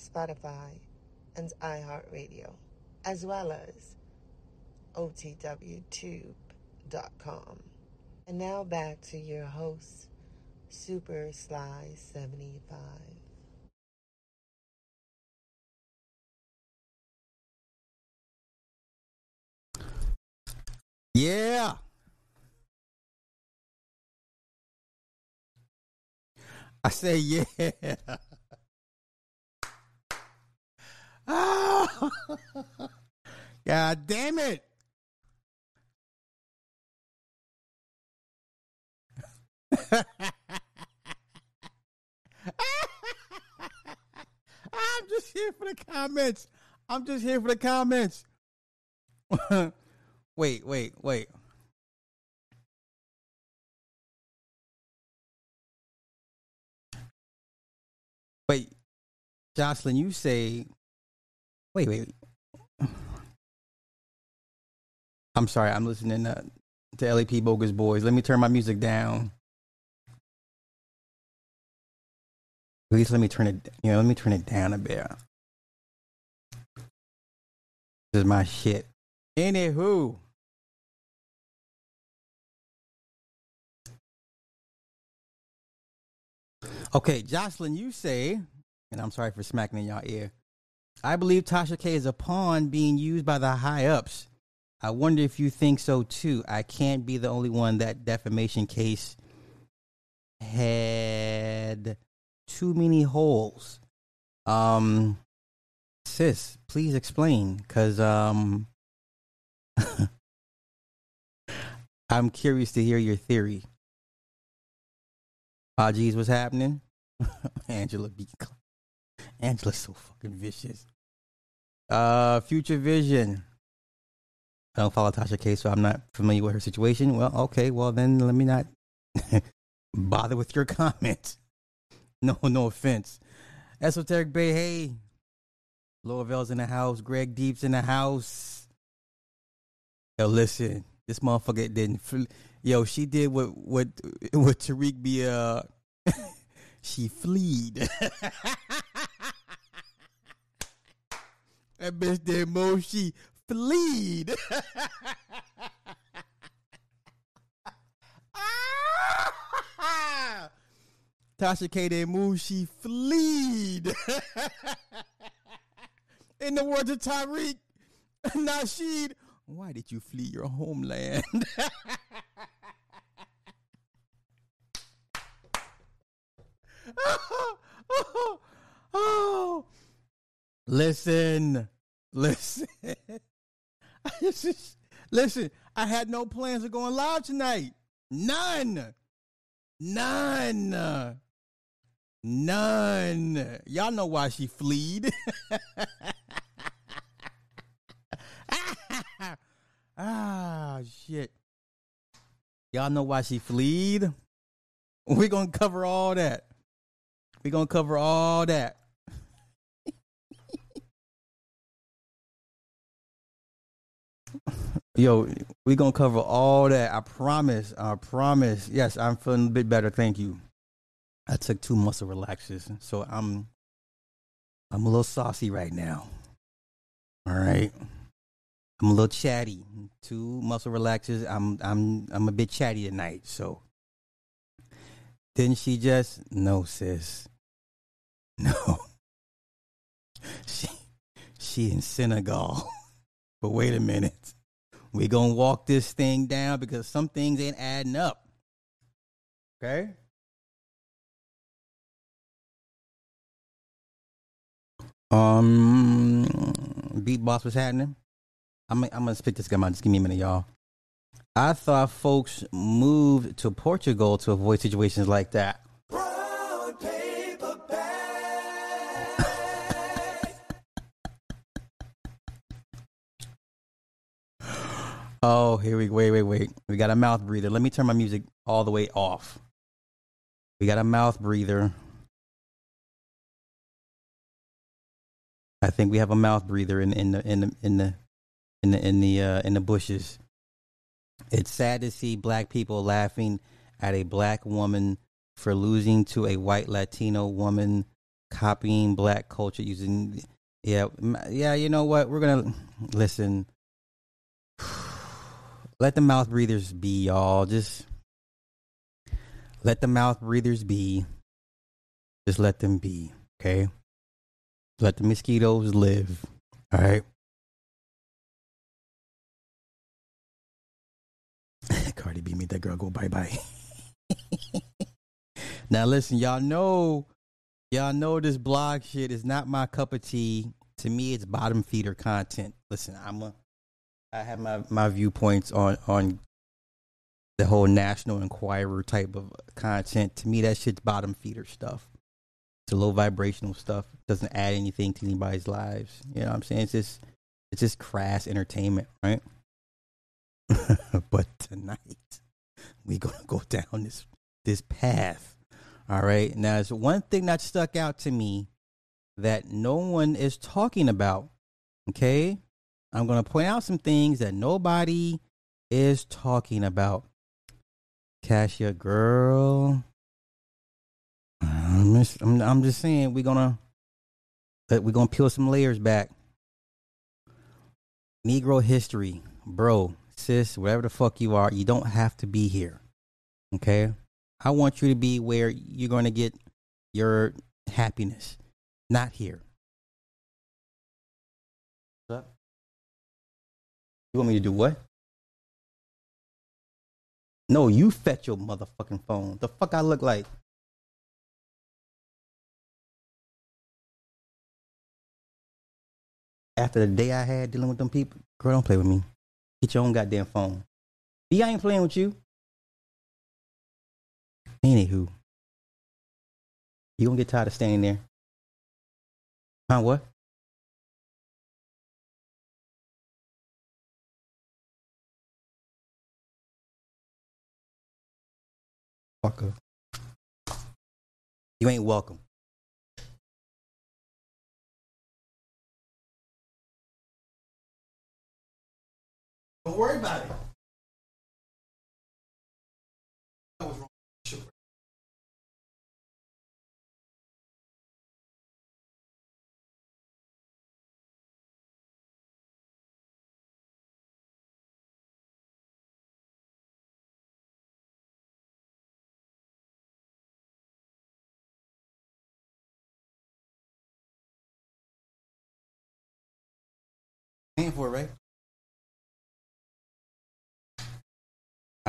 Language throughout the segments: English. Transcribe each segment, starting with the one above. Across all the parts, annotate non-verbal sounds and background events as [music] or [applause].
Spotify, and iHeartRadio, as well as OTWTube.com. And now back to your host, Super Sly 75. Yeah. I say yeah. [laughs] Oh, [laughs] God damn it. [laughs] I'm just here for the comments. I'm just here for the comments. [laughs] wait, wait, wait. Wait, Jocelyn, you say, wait, wait. [sighs] I'm sorry, I'm listening to, to LAP Bogus Boys. Let me turn my music down. At least let me turn it, you know, let me turn it down a bit. This is my shit. Anywho. Okay, Jocelyn, you say, and I'm sorry for smacking in your ear. I believe Tasha K is a pawn being used by the high ups. I wonder if you think so too. I can't be the only one that defamation case had too many holes. Um, sis, please explain, because um, [laughs] I'm curious to hear your theory. Ah, geez, what's happening? [laughs] Angela be Angela's so fucking vicious. Uh, Future Vision. I don't follow Tasha K, so I'm not familiar with her situation. Well, okay, well then let me not [laughs] bother with your [laughs] comments. No, no offense. Esoteric Bay, hey. Laura Vell's in the house. Greg Deep's in the house. Yo, listen, this motherfucker didn't. Fl- Yo, she did what what [laughs] what Tariq be uh. she fleed. That bitch did. She fleed. [laughs] Tasha K didn't move. Fleed. [laughs] In the words of Tariq [laughs] Nasheed, why did you flee your homeland? oh, oh, oh, oh. Listen, listen, [laughs] listen. I had no plans of going live tonight. None, none, none. Y'all know why she fleed. [laughs] ah, shit. Y'all know why she fleed? We're to cover all that. We're to cover all that. Yo, going to cover all that. I promise. I promise. Yes, I'm feeling a bit better. Thank you. I took two muscle relaxers, so I'm I'm a little saucy right now. All right. I'm a little chatty. Two muscle relaxers. I'm I'm I'm a bit chatty tonight, so didn't she just no sis. No. [laughs] She she in Senegal. [laughs] but wait a minute. we gonna walk this thing down because some things ain't adding up. Okay? Um Beat Boss was happening. I'm I'm gonna spit this guy out. Just give me a minute, y'all. I thought folks moved to Portugal to avoid situations like that. Oh, here we go. wait, wait, wait. We got a mouth breather. Let me turn my music all the way off. We got a mouth breather. I think we have a mouth breather in in the in the in the in the in the uh, in the bushes. It's sad to see black people laughing at a black woman for losing to a white Latino woman, copying black culture using. Yeah, yeah. You know what? We're gonna listen. [sighs] Let the mouth breathers be, y'all. Just let the mouth breathers be. Just let them be, okay? Let the mosquitoes live, all right? [laughs] Cardi B made that girl go bye bye. [laughs] now listen, y'all know, y'all know this blog shit is not my cup of tea. To me, it's bottom feeder content. Listen, I'm a I have my, my viewpoints on, on the whole National Enquirer type of content. To me, that shit's bottom feeder stuff. It's a low vibrational stuff. It doesn't add anything to anybody's lives. You know what I'm saying? It's just it's just crass entertainment, right? [laughs] but tonight we gonna go [laughs] down this this path. All right. Now, there's one thing that stuck out to me that no one is talking about. Okay. I'm going to point out some things that nobody is talking about. Cassia, girl. I'm just, I'm, I'm just saying we're gonna uh, we're gonna peel some layers back. Negro history, bro, sis, whatever the fuck you are, you don't have to be here. Okay, I want you to be where you're gonna get your happiness, not here. You want me to do what? No, you fetch your motherfucking phone. The fuck I look like? After the day I had dealing with them people, girl, don't play with me. Get your own goddamn phone. B, I ain't playing with you. Anywho, you gonna get tired of standing there? Huh? What? Fucker. You ain't welcome. Don't worry about it.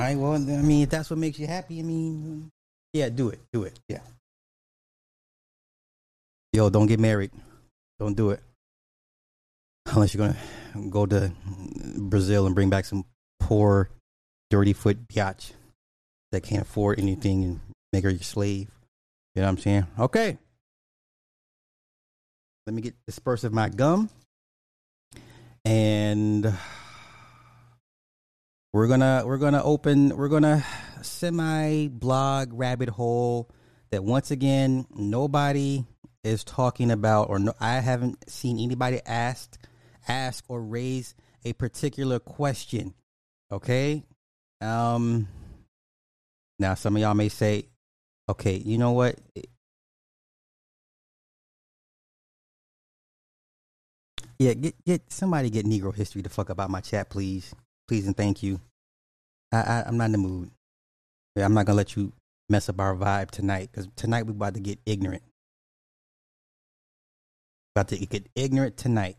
All right. Well, I mean, if that's what makes you happy, I mean, yeah, do it. Do it. Yeah. Yo, don't get married. Don't do it. Unless you're gonna go to Brazil and bring back some poor, dirty foot biatch that can't afford anything and make her your slave. You know what I'm saying? Okay. Let me get dispersive my gum and we're gonna we're gonna open we're gonna semi blog rabbit hole that once again nobody is talking about or no, I haven't seen anybody ask ask or raise a particular question. Okay? Um now some of y'all may say, okay, you know what? Yeah, get get somebody get Negro history to fuck about my chat, please, please and thank you. I, I I'm not in the mood. I'm not gonna let you mess up our vibe tonight because tonight we're about to get ignorant. About to get ignorant tonight,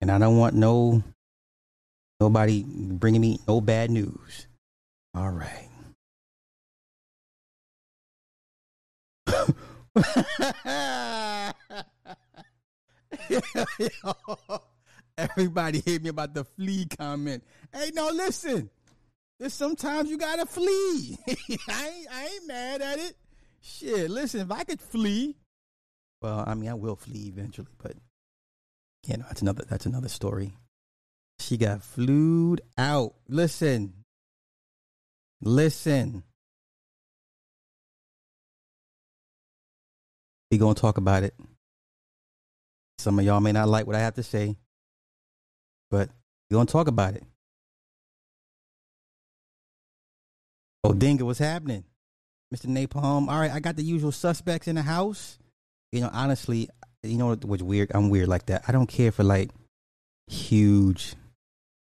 and I don't want no nobody bringing me no bad news. All right. [laughs] Everybody hit me about the flea comment. Hey, no, listen. There's sometimes you gotta flee. [laughs] I ain't I ain't mad at it. Shit, listen, if I could flee, well, I mean I will flee eventually, but you know, that's another that's another story. She got flued out. Listen. Listen. We gonna talk about it. Some of y'all may not like what I have to say, but we're gonna talk about it. Oh, Dinga, what's happening? Mr. Napalm. All right, I got the usual suspects in the house. You know, honestly, you know what's weird? I'm weird like that. I don't care for like huge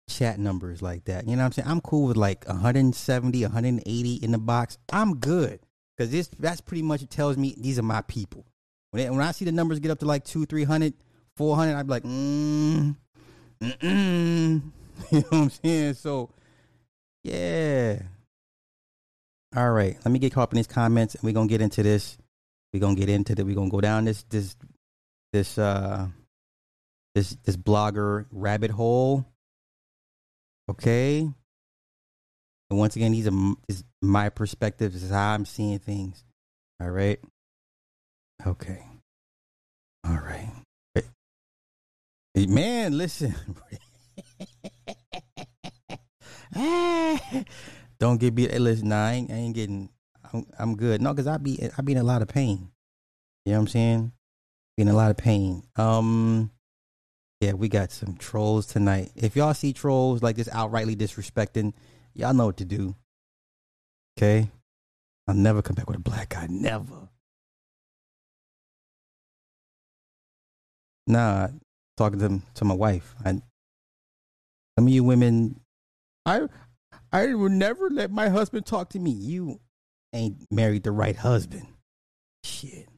chat numbers like that. You know what I'm saying? I'm cool with like 170, 180 in the box. I'm good because this that's pretty much tells me these are my people. When they, when I see the numbers get up to like two, 300, 400, I'd be like, mm, mm, [laughs] you know what I'm saying? So, yeah. All right, let me get caught up in these comments, and we're gonna get into this. We're gonna get into it. We're gonna go down this this this uh this this blogger rabbit hole. Okay. And once again, these are is my perspective. This is how I'm seeing things. All right. Okay. All right. Man, listen. [laughs] Don't get beat. Hey, listen, nah, I ain't, I ain't getting. I'm, I'm good. No, because I be I be in a lot of pain. You know what I'm saying? Be in a lot of pain. Um, yeah, we got some trolls tonight. If y'all see trolls like this outrightly disrespecting, y'all know what to do. Okay, I'll never come back with a black guy. Never. Nah, talking to to my wife. I, some of you women, I I would never let my husband talk to me. You ain't married the right husband. Shit.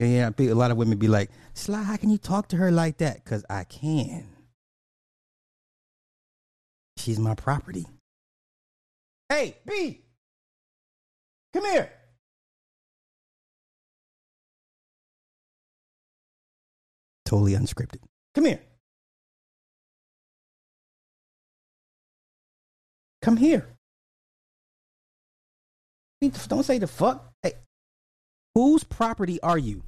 And Yeah, a lot of women be like, Sly, how can you talk to her like that? Because I can. She's my property. Hey, B, come here. Totally unscripted. Come here. Come here. Don't say the fuck. Hey, whose property are you?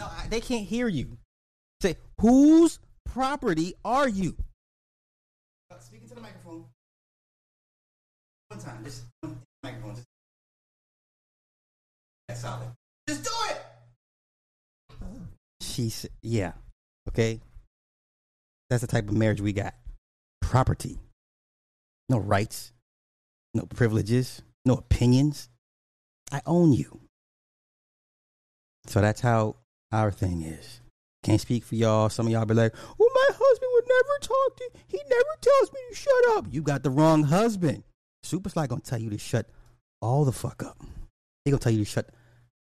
No, they can't hear you. Say, whose property are you? Uh, speaking to the microphone. One time, just microphone. Just, that's solid. She's yeah, okay. That's the type of marriage we got property, no rights, no privileges, no opinions. I own you. So that's how our thing is. Can't speak for y'all. Some of y'all be like, well my husband would never talk to. He never tells me to shut up." You got the wrong husband. Super Sly gonna tell you to shut all the fuck up. He gonna tell you to shut.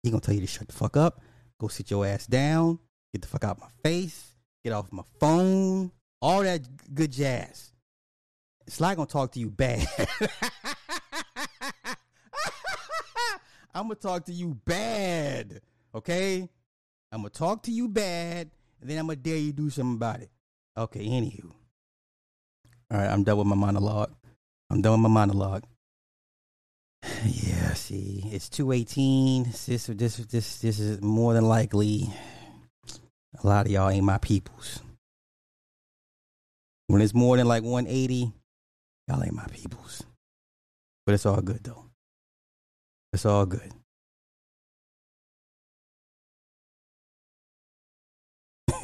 He gonna tell you to shut the fuck up. Go sit your ass down. Get the fuck out my face. Get off my phone. All that good jazz. Sly gonna talk to you bad. [laughs] I'm gonna talk to you bad. Okay? I'm gonna talk to you bad, and then I'm gonna dare you do something about it. Okay, anywho. All right, I'm done with my monologue. I'm done with my monologue. [sighs] Yeah, see, it's 218. This, this, this, this is more than likely a lot of y'all ain't my peoples. When it's more than like 180, Y'all ain't my peoples. But it's all good though. It's all good. [laughs]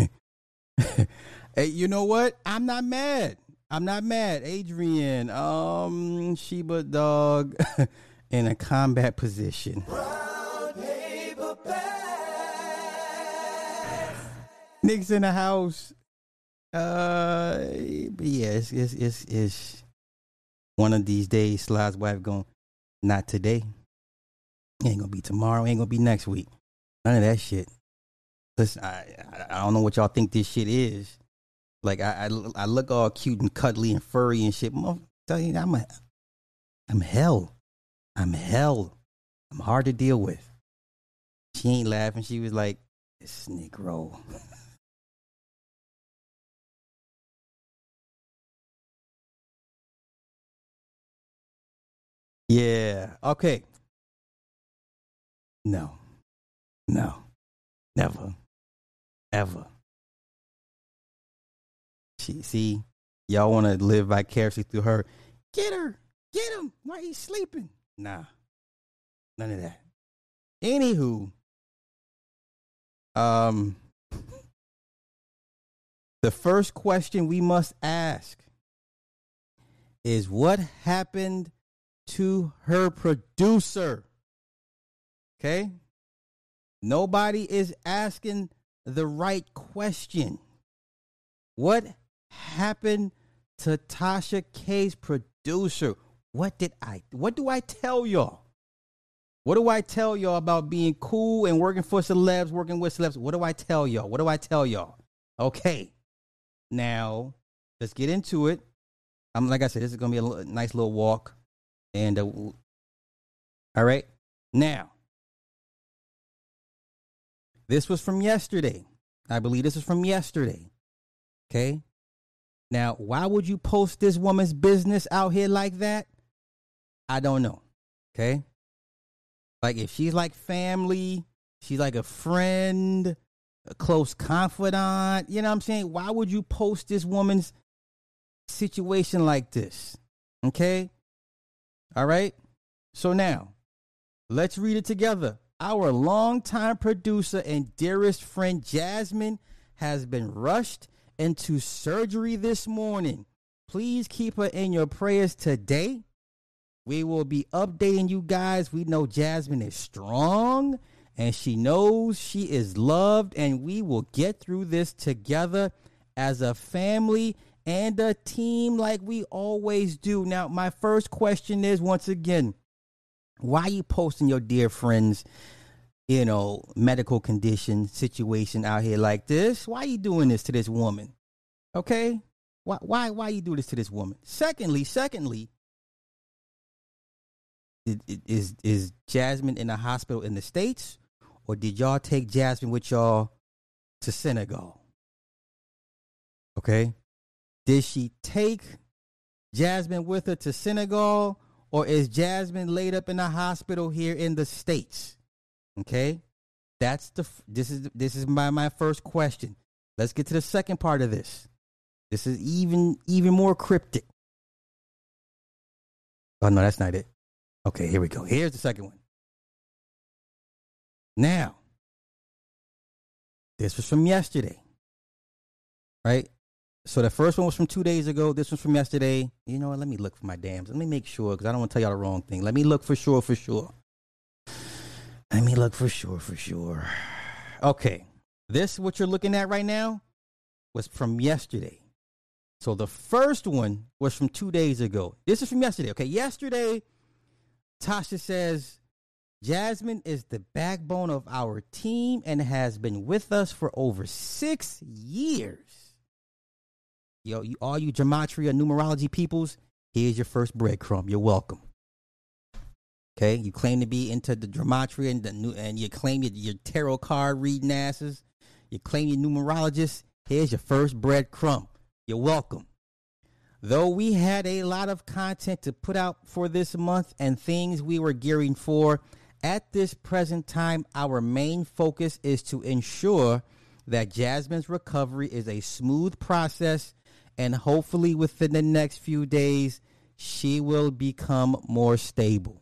hey, you know what? I'm not mad. I'm not mad. Adrian, um, Sheba dog [laughs] in a combat position. Nick's in the house. Uh, but yeah, it's, it's, it's, it's one of these days, Sly's wife going, not today. Ain't gonna be tomorrow. Ain't gonna be next week. None of that shit. Listen, I I don't know what y'all think this shit is. Like I I, I look all cute and cuddly and furry and shit. Tell you, I'm a I'm hell. I'm hell. I'm hard to deal with. She ain't laughing. She was like, "This Negro." [laughs] Yeah. Okay. No. No. Never. Ever. She see y'all want to live vicariously through her. Get her, get him. Why he sleeping? Nah, none of that. Anywho, um, [laughs] the first question we must ask is what happened to her producer? Okay. Nobody is asking the right question. What happened to Tasha K's producer? What did I what do I tell y'all? What do I tell y'all about being cool and working for celebs, working with celebs? What do I tell y'all? What do I tell y'all? Okay. Now, let's get into it. I'm like I said, this is gonna be a nice little walk, and uh, all right. Now, this was from yesterday. I believe this is from yesterday. Okay. Now, why would you post this woman's business out here like that? I don't know. Okay. Like if she's like family, she's like a friend, a close confidant, you know what I'm saying? Why would you post this woman's situation like this? Okay? All right? So now, let's read it together. Our longtime producer and dearest friend Jasmine has been rushed into surgery this morning. Please keep her in your prayers today. We will be updating you guys. We know Jasmine is strong and she knows she is loved, and we will get through this together as a family and a team like we always do. Now, my first question is once again, why are you posting your dear friends, you know, medical condition situation out here like this? Why are you doing this to this woman? Okay? Why why why you do this to this woman? Secondly, secondly, is is Jasmine in a hospital in the states, or did y'all take Jasmine with y'all to Senegal? Okay, did she take Jasmine with her to Senegal, or is Jasmine laid up in a hospital here in the states? Okay, that's the this is this is my my first question. Let's get to the second part of this. This is even even more cryptic. Oh no, that's not it. Okay, here we go. Here's the second one. Now, this was from yesterday, right? So the first one was from two days ago. This one's from yesterday. You know what? Let me look for my dams. Let me make sure because I don't want to tell y'all the wrong thing. Let me look for sure, for sure. Let me look for sure, for sure. Okay. This, what you're looking at right now, was from yesterday. So the first one was from two days ago. This is from yesterday. Okay. Yesterday, Tasha says, Jasmine is the backbone of our team and has been with us for over six years. Yo, you, all you gematria numerology peoples, here's your first breadcrumb. You're welcome. Okay, you claim to be into the gematria and the new, and you claim your, your tarot card reading asses. You claim you're numerologist. Here's your first breadcrumb. You're welcome. Though we had a lot of content to put out for this month and things we were gearing for, at this present time, our main focus is to ensure that Jasmine's recovery is a smooth process, and hopefully within the next few days, she will become more stable.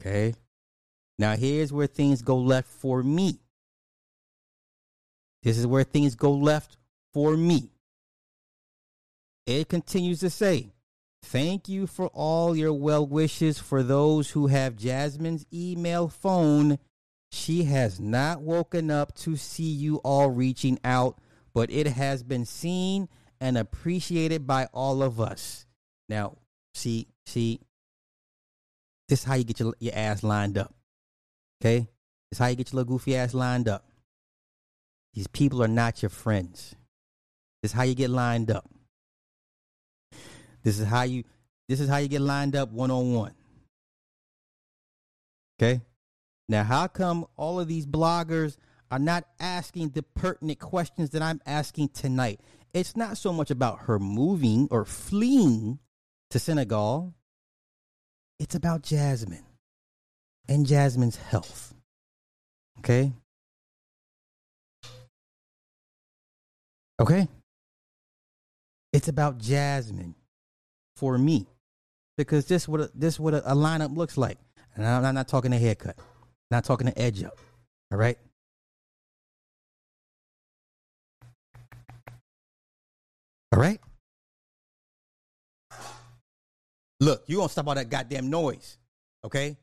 Okay. Now, here's where things go left for me. This is where things go left for me. It continues to say, Thank you for all your well wishes for those who have Jasmine's email phone. She has not woken up to see you all reaching out, but it has been seen and appreciated by all of us. Now, see, see, this is how you get your, your ass lined up. Okay? This is how you get your little goofy ass lined up. These people are not your friends. This is how you get lined up. This is how you this is how you get lined up one on one. Okay? Now, how come all of these bloggers are not asking the pertinent questions that I'm asking tonight? It's not so much about her moving or fleeing to Senegal. It's about Jasmine and Jasmine's health. Okay? Okay? It's about Jasmine for me because this what this what a, a lineup looks like. And I'm, I'm not talking a haircut, not talking an edge up. All right. All right. Look, you gonna stop all that goddamn noise, okay?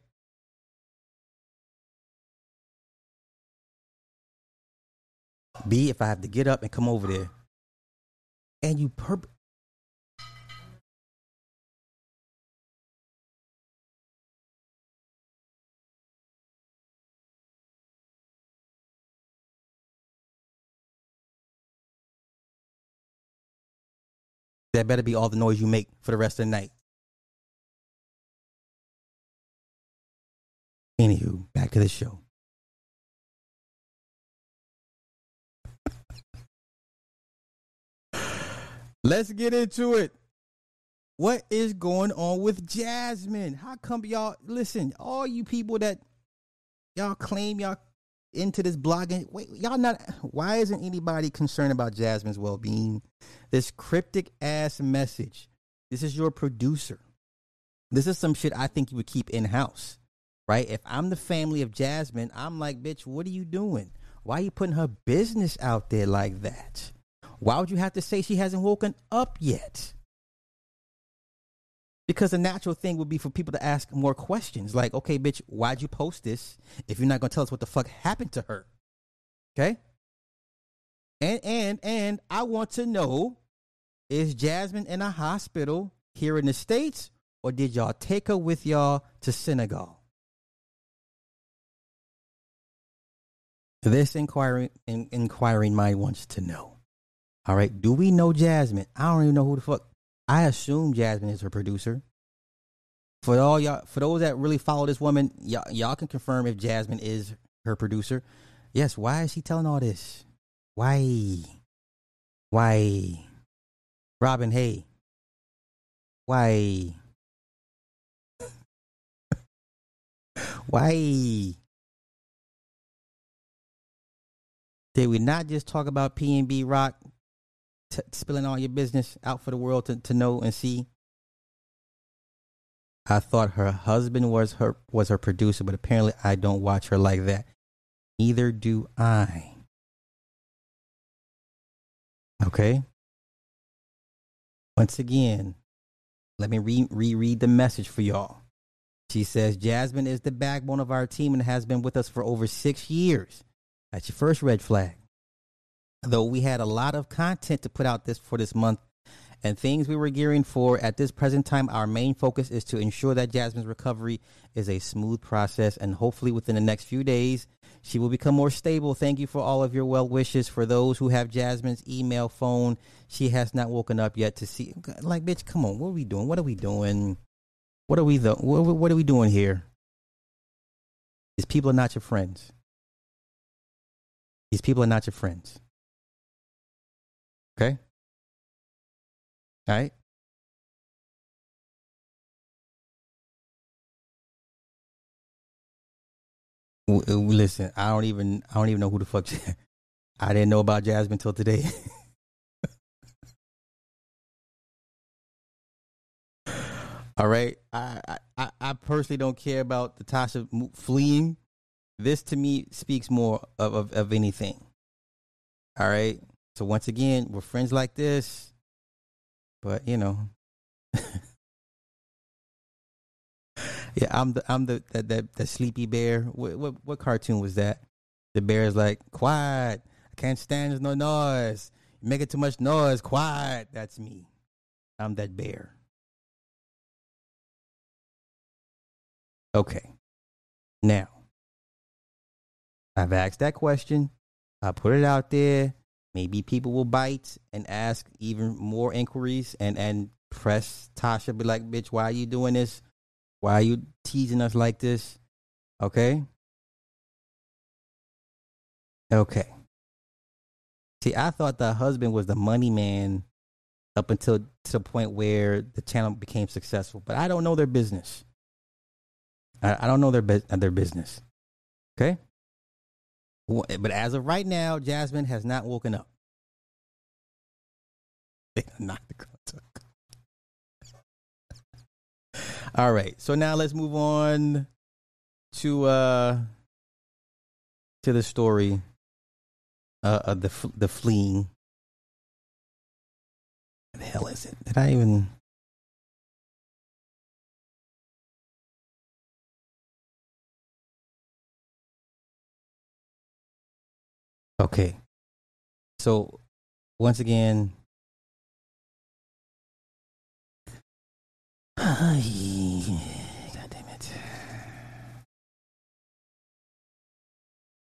B, if I have to get up and come over there, and you perp. That better be all the noise you make for the rest of the night. Anywho, back to the show. Let's get into it. What is going on with Jasmine? How come y'all listen? All you people that y'all claim y'all into this blogging, wait, y'all not. Why isn't anybody concerned about Jasmine's well being? This cryptic ass message. This is your producer. This is some shit I think you would keep in house, right? If I'm the family of Jasmine, I'm like, bitch, what are you doing? Why are you putting her business out there like that? Why would you have to say she hasn't woken up yet? Because the natural thing would be for people to ask more questions like, okay, bitch, why'd you post this if you're not to tell us what the fuck happened to her? Okay? And, and, and I want to know is Jasmine in a hospital here in the States or did y'all take her with y'all to Senegal? This inquiring, in, inquiring mind wants to know. All right. Do we know Jasmine? I don't even know who the fuck. I assume Jasmine is her producer. For all y'all, for those that really follow this woman, y'all, y'all can confirm if Jasmine is her producer. Yes. Why is she telling all this? Why? Why? Robin, hey. Why? [laughs] Why? Did we not just talk about PnB Rock t- spilling all your business out for the world to, to know and see. I thought her husband was her was her producer, but apparently I don't watch her like that. Neither do I. Okay. Once again, let me re- reread the message for y'all. She says Jasmine is the backbone of our team and has been with us for over six years. That's your first red flag though we had a lot of content to put out this for this month and things we were gearing for at this present time our main focus is to ensure that jasmine's recovery is a smooth process and hopefully within the next few days she will become more stable. Thank you for all of your well wishes. For those who have jasmine's email phone she has not woken up yet to see. Like bitch come on. What are we doing? What are we doing? What are we the what, are we doing here? These people are not your friends. These people are not your friends Okay. All right. Listen, I don't even I don't even know who the fuck [laughs] I didn't know about Jasmine till today. [laughs] All right, I, I I personally don't care about the Natasha fleeing. This to me speaks more of, of, of anything. All right, so once again, we're friends like this, but you know. [laughs] yeah, I'm the I'm the that that, that sleepy bear. What, what what cartoon was that? The bear is like, quiet. I can't stand There's no noise. You making too much noise. Quiet. That's me. I'm that bear. Okay. Now, I've asked that question. I put it out there. Maybe people will bite and ask even more inquiries and and press Tasha, be like, "Bitch, why are you doing this? Why are you teasing us like this?" Okay. Okay. See, I thought the husband was the money man up until to the point where the channel became successful, but I don't know their business. I, I don't know their their business. Okay. But as of right now, Jasmine has not woken up. [laughs] the girl All right. So now let's move on to uh to the story uh of the the fleeing. What the hell is it? Did I even Okay. So once again, God damn it.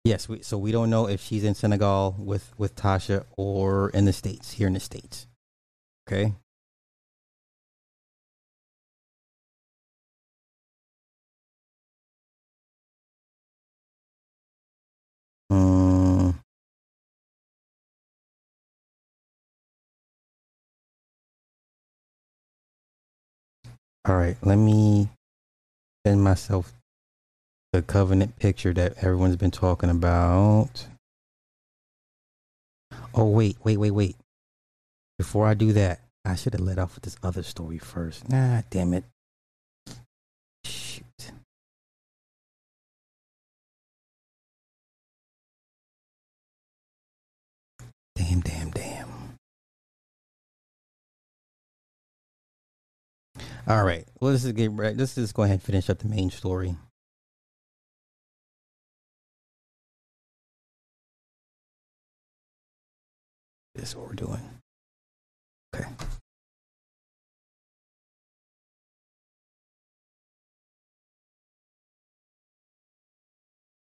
Yes, we, so we don't know if she's in Senegal with with Tasha or in the states, here in the states. Okay? All right, let me send myself the covenant picture that everyone's been talking about. Oh, wait, wait, wait, wait. Before I do that, I should have let off with this other story first. Nah, damn it. All right. Well, let's just get right. Let's just go ahead and finish up the main story. This is what we're doing. Okay.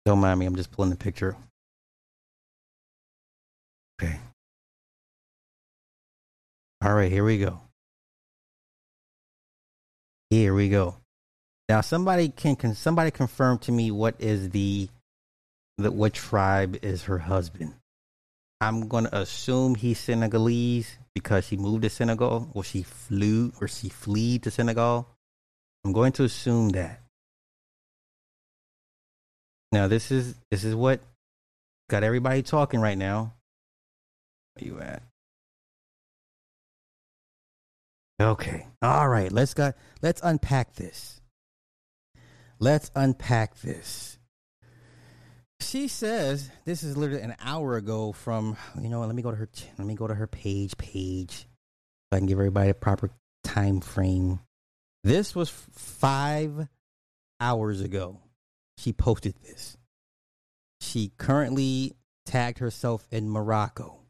Don't mind me. I'm just pulling the picture. Okay. All right. Here we go. Here we go. Now, somebody can can somebody confirm to me what is the the what tribe is her husband? I'm gonna assume he's Senegalese because she moved to Senegal, or she flew, or she fled to Senegal. I'm going to assume that. Now, this is this is what got everybody talking right now. Where you at? Okay. All right. Let's go. Let's unpack this. Let's unpack this. She says this is literally an hour ago from you know. Let me go to her. Let me go to her page. Page. So I can give everybody a proper time frame. This was five hours ago. She posted this. She currently tagged herself in Morocco.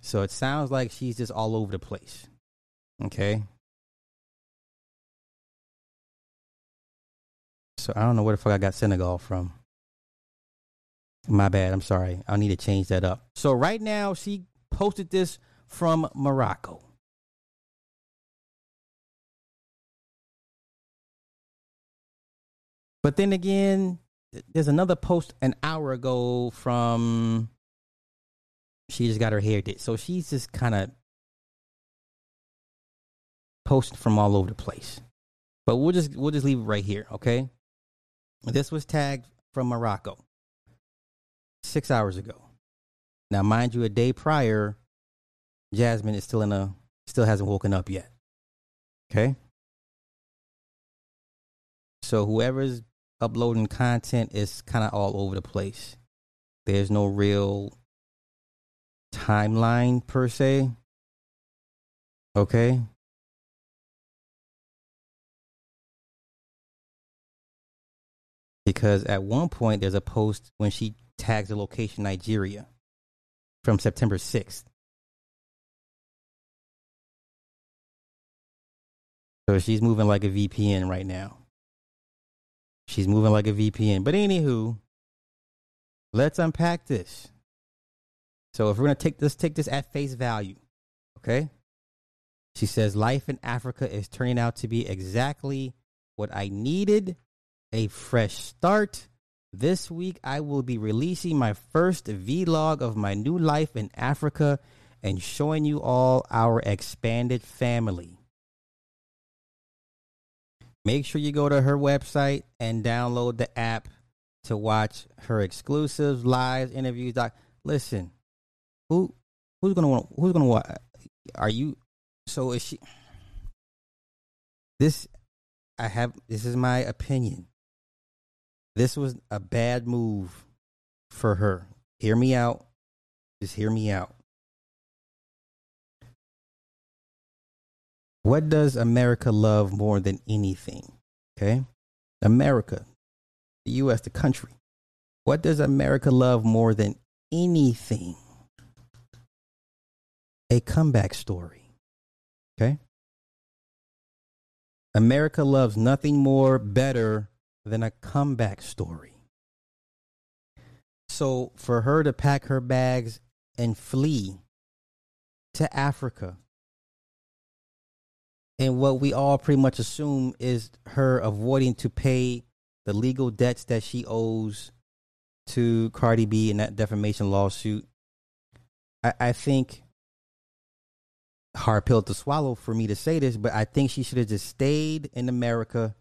So it sounds like she's just all over the place. Okay. So I don't know where the fuck I got Senegal from. My bad. I'm sorry. I need to change that up. So right now she posted this from Morocco. But then again, there's another post an hour ago from she just got her hair did. So she's just kind of posting from all over the place. But we'll just we'll just leave it right here, okay? This was tagged from Morocco six hours ago. Now, mind you, a day prior, Jasmine is still in a still hasn't woken up yet. Okay. So whoever's uploading content is kind of all over the place. There's no real timeline per se. Okay. Because at one point there's a post when she tags the location Nigeria from September 6th. So she's moving like a VPN right now. She's moving like a VPN. But anywho, let's unpack this. So if we're gonna take this, take this at face value, okay? She says life in Africa is turning out to be exactly what I needed a fresh start. This week, I will be releasing my first vlog of my new life in Africa and showing you all our expanded family. Make sure you go to her website and download the app to watch her exclusives, lives, interviews. Doc, listen, who who's gonna want? Who's gonna watch? are you? So is she? This, I have. This is my opinion. This was a bad move for her. Hear me out. Just hear me out. What does America love more than anything? Okay. America, the U.S., the country. What does America love more than anything? A comeback story. Okay. America loves nothing more better than a comeback story. So for her to pack her bags and flee to Africa, and what we all pretty much assume is her avoiding to pay the legal debts that she owes to Cardi B in that defamation lawsuit. I, I think hard pill to swallow for me to say this, but I think she should have just stayed in America,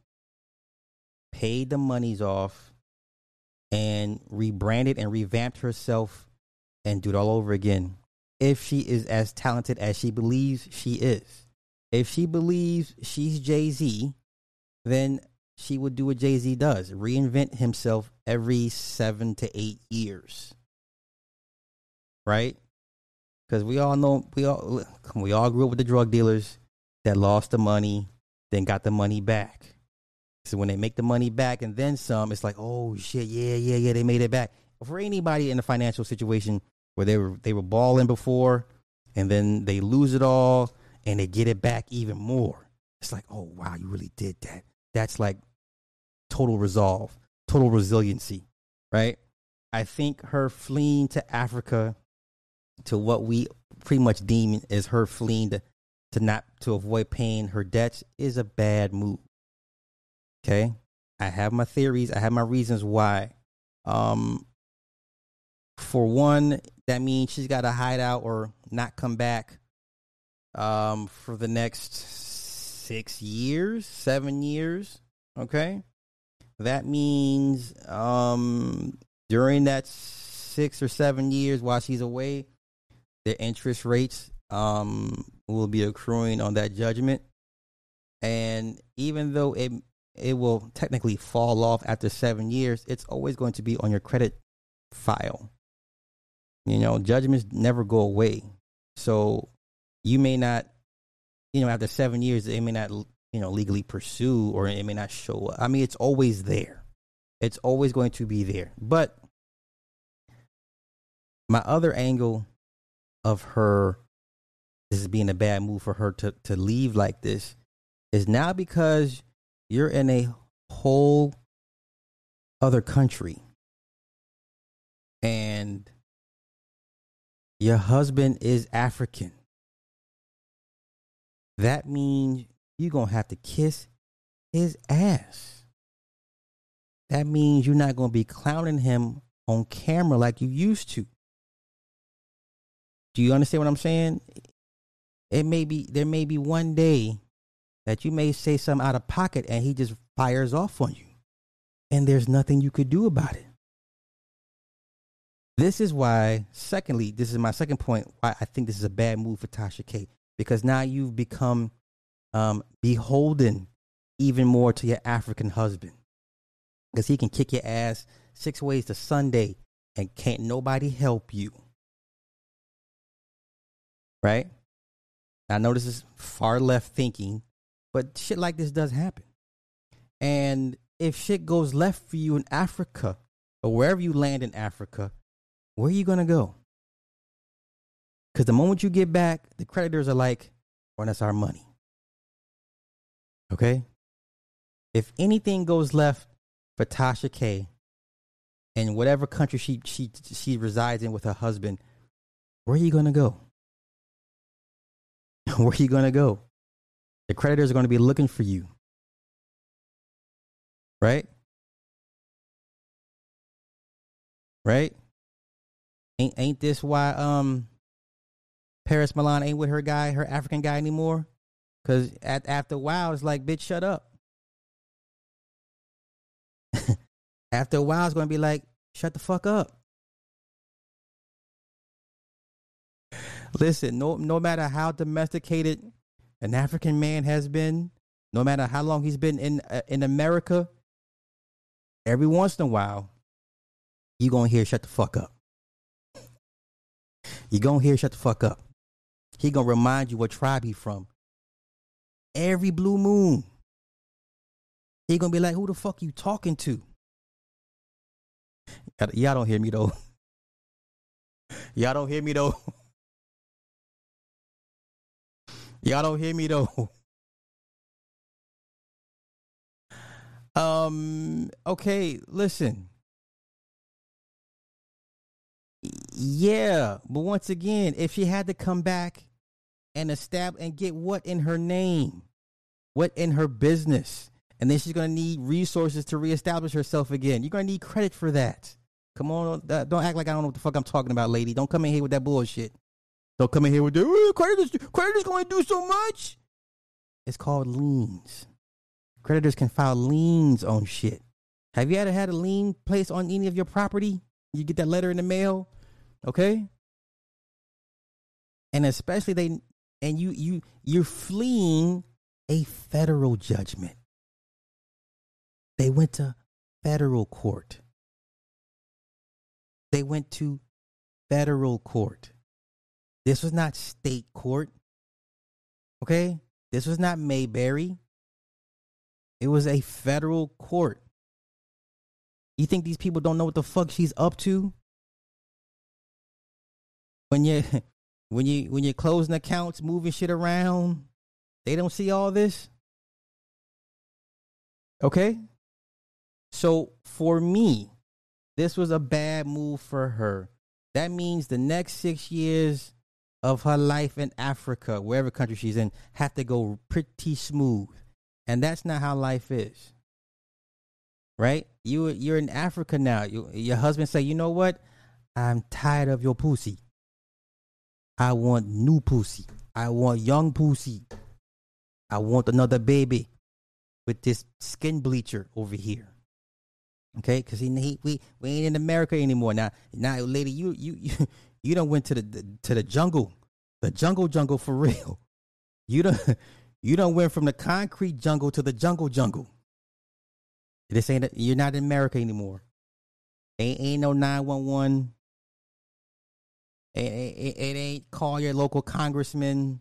paid the monies off, and rebranded and revamped herself and do it all over again. If she is as talented as she believes she is. If she believes she's Jay Z, then she would do what Jay Z does reinvent himself every seven to eight years. Right? Because we all know, we all, we all grew up with the drug dealers that lost the money, then got the money back. So when they make the money back and then some, it's like, oh shit, yeah, yeah, yeah, they made it back. For anybody in a financial situation where they were they were balling before and then they lose it all and they get it back even more, it's like, oh wow, you really did that. That's like total resolve, total resiliency, right? I think her fleeing to Africa to what we pretty much deem as her fleeing to, to not to avoid paying her debts is a bad move. Okay? I have my theories, I have my reasons why. Um for one, that means she's got to hide out or not come back um for the next 6 years, 7 years, okay? That means um during that 6 or 7 years while she's away, the interest rates um, will be accruing on that judgment. And even though it it will technically fall off after seven years, it's always going to be on your credit file. You know, judgments never go away. So you may not, you know, after seven years, it may not, you know, legally pursue or it may not show up. I mean, it's always there. It's always going to be there. But my other angle of her this is being a bad move for her to to leave like this is now because you're in a whole other country and your husband is African. That means you're going to have to kiss his ass. That means you're not going to be clowning him on camera like you used to. Do you understand what I'm saying? It may be there may be one day that you may say something out of pocket and he just fires off on you. And there's nothing you could do about it. This is why, secondly, this is my second point why I think this is a bad move for Tasha K. Because now you've become um, beholden even more to your African husband. Because he can kick your ass six ways to Sunday and can't nobody help you right? I know this is far left thinking, but shit like this does happen. And if shit goes left for you in Africa or wherever you land in Africa, where are you going to go? Because the moment you get back, the creditors are like, run us our money. Okay? If anything goes left for Tasha K in whatever country she, she, she resides in with her husband, where are you going to go? [laughs] where are you going to go? The creditors are going to be looking for you. Right? Right? Ain't ain't this why um Paris Milan ain't with her guy, her African guy anymore? Cause at after a while it's like, bitch, shut up. [laughs] after a while it's gonna be like, shut the fuck up. Listen, no no matter how domesticated an African man has been, no matter how long he's been in uh, in America, every once in a while, you gonna hear "shut the fuck up." You gonna hear "shut the fuck up." He gonna remind you what tribe he from. Every blue moon, he gonna be like, "Who the fuck you talking to?" Y'all don't hear me though. Y'all don't hear me though. [laughs] [laughs] Y'all don't hear me though. [laughs] Um, okay, listen. Yeah, but once again, if she had to come back and establish and get what in her name, what in her business, and then she's gonna need resources to reestablish herself again. You're gonna need credit for that. Come on, uh, don't act like I don't know what the fuck I'm talking about, lady. Don't come in here with that bullshit. Don't come in here with the creditors. Creditors going to do so much. It's called liens. Creditors can file liens on shit. Have you ever had a lien placed on any of your property? You get that letter in the mail, okay? And especially they and you you you're fleeing a federal judgment. They went to federal court. They went to federal court. This was not state court. Okay? This was not Mayberry. It was a federal court. You think these people don't know what the fuck she's up to? When you [laughs] when you when you're closing accounts, moving shit around, they don't see all this. Okay? So for me, this was a bad move for her. That means the next six years of her life in Africa, wherever country she's in, have to go pretty smooth. And that's not how life is. Right? You you're in Africa now. You, your husband say, "You know what? I'm tired of your pussy. I want new pussy. I want young pussy. I want another baby with this skin bleacher over here." Okay, because he, he we we ain't in America anymore now. Now, lady, you you you you don't went to the, to the jungle, the jungle jungle for real. You don't [laughs] you don't went from the concrete jungle to the jungle jungle. This ain't you're not in America anymore. Ain't ain't no nine one one. It, it, it ain't call your local congressman.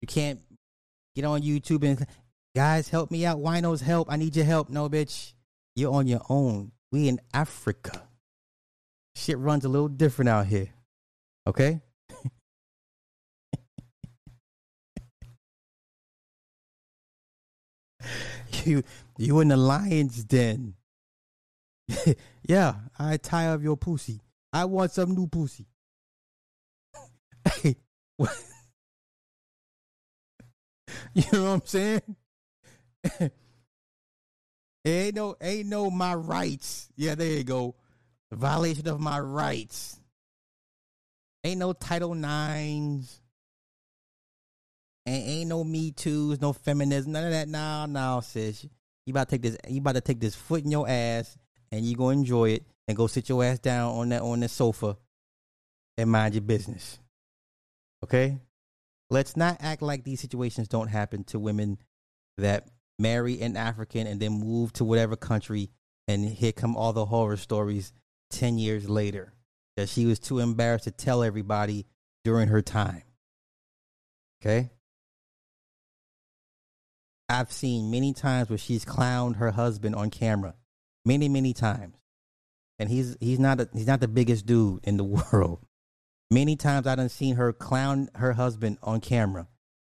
You can't get on YouTube and guys help me out. Winos help. I need your help. No, bitch, you're on your own. We in Africa. Shit runs a little different out here. Okay. [laughs] you you in the lion's den. [laughs] yeah, I tired of your pussy. I want some new pussy. hey, [laughs] what? you know what I'm saying? ain't no ain't no my rights. Yeah, there you go. Violation of my rights. Ain't no Title Nines. Ain't, ain't no Me Too's, no feminism, none of that. Now, now, sis, you about to take this. You about to take this foot in your ass, and you gonna enjoy it, and go sit your ass down on that on the sofa, and mind your business. Okay, let's not act like these situations don't happen to women that marry an African and then move to whatever country, and here come all the horror stories ten years later that she was too embarrassed to tell everybody during her time. Okay? I've seen many times where she's clowned her husband on camera, many many times, and he's he's not a, he's not the biggest dude in the [laughs] world. Many times I done seen her clown her husband on camera,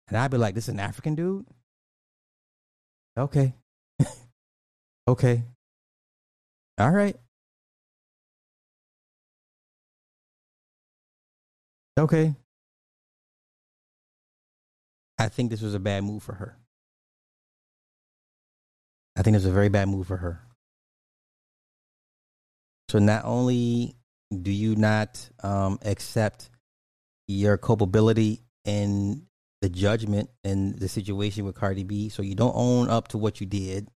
and I'd be like, "This is an African dude." Okay, [laughs] okay, all right, okay. I think this was a bad move for her. I think it was a very bad move for her. So not only do you not um, accept your culpability in the judgment and the situation with Cardi B, so you don't own up to what you did,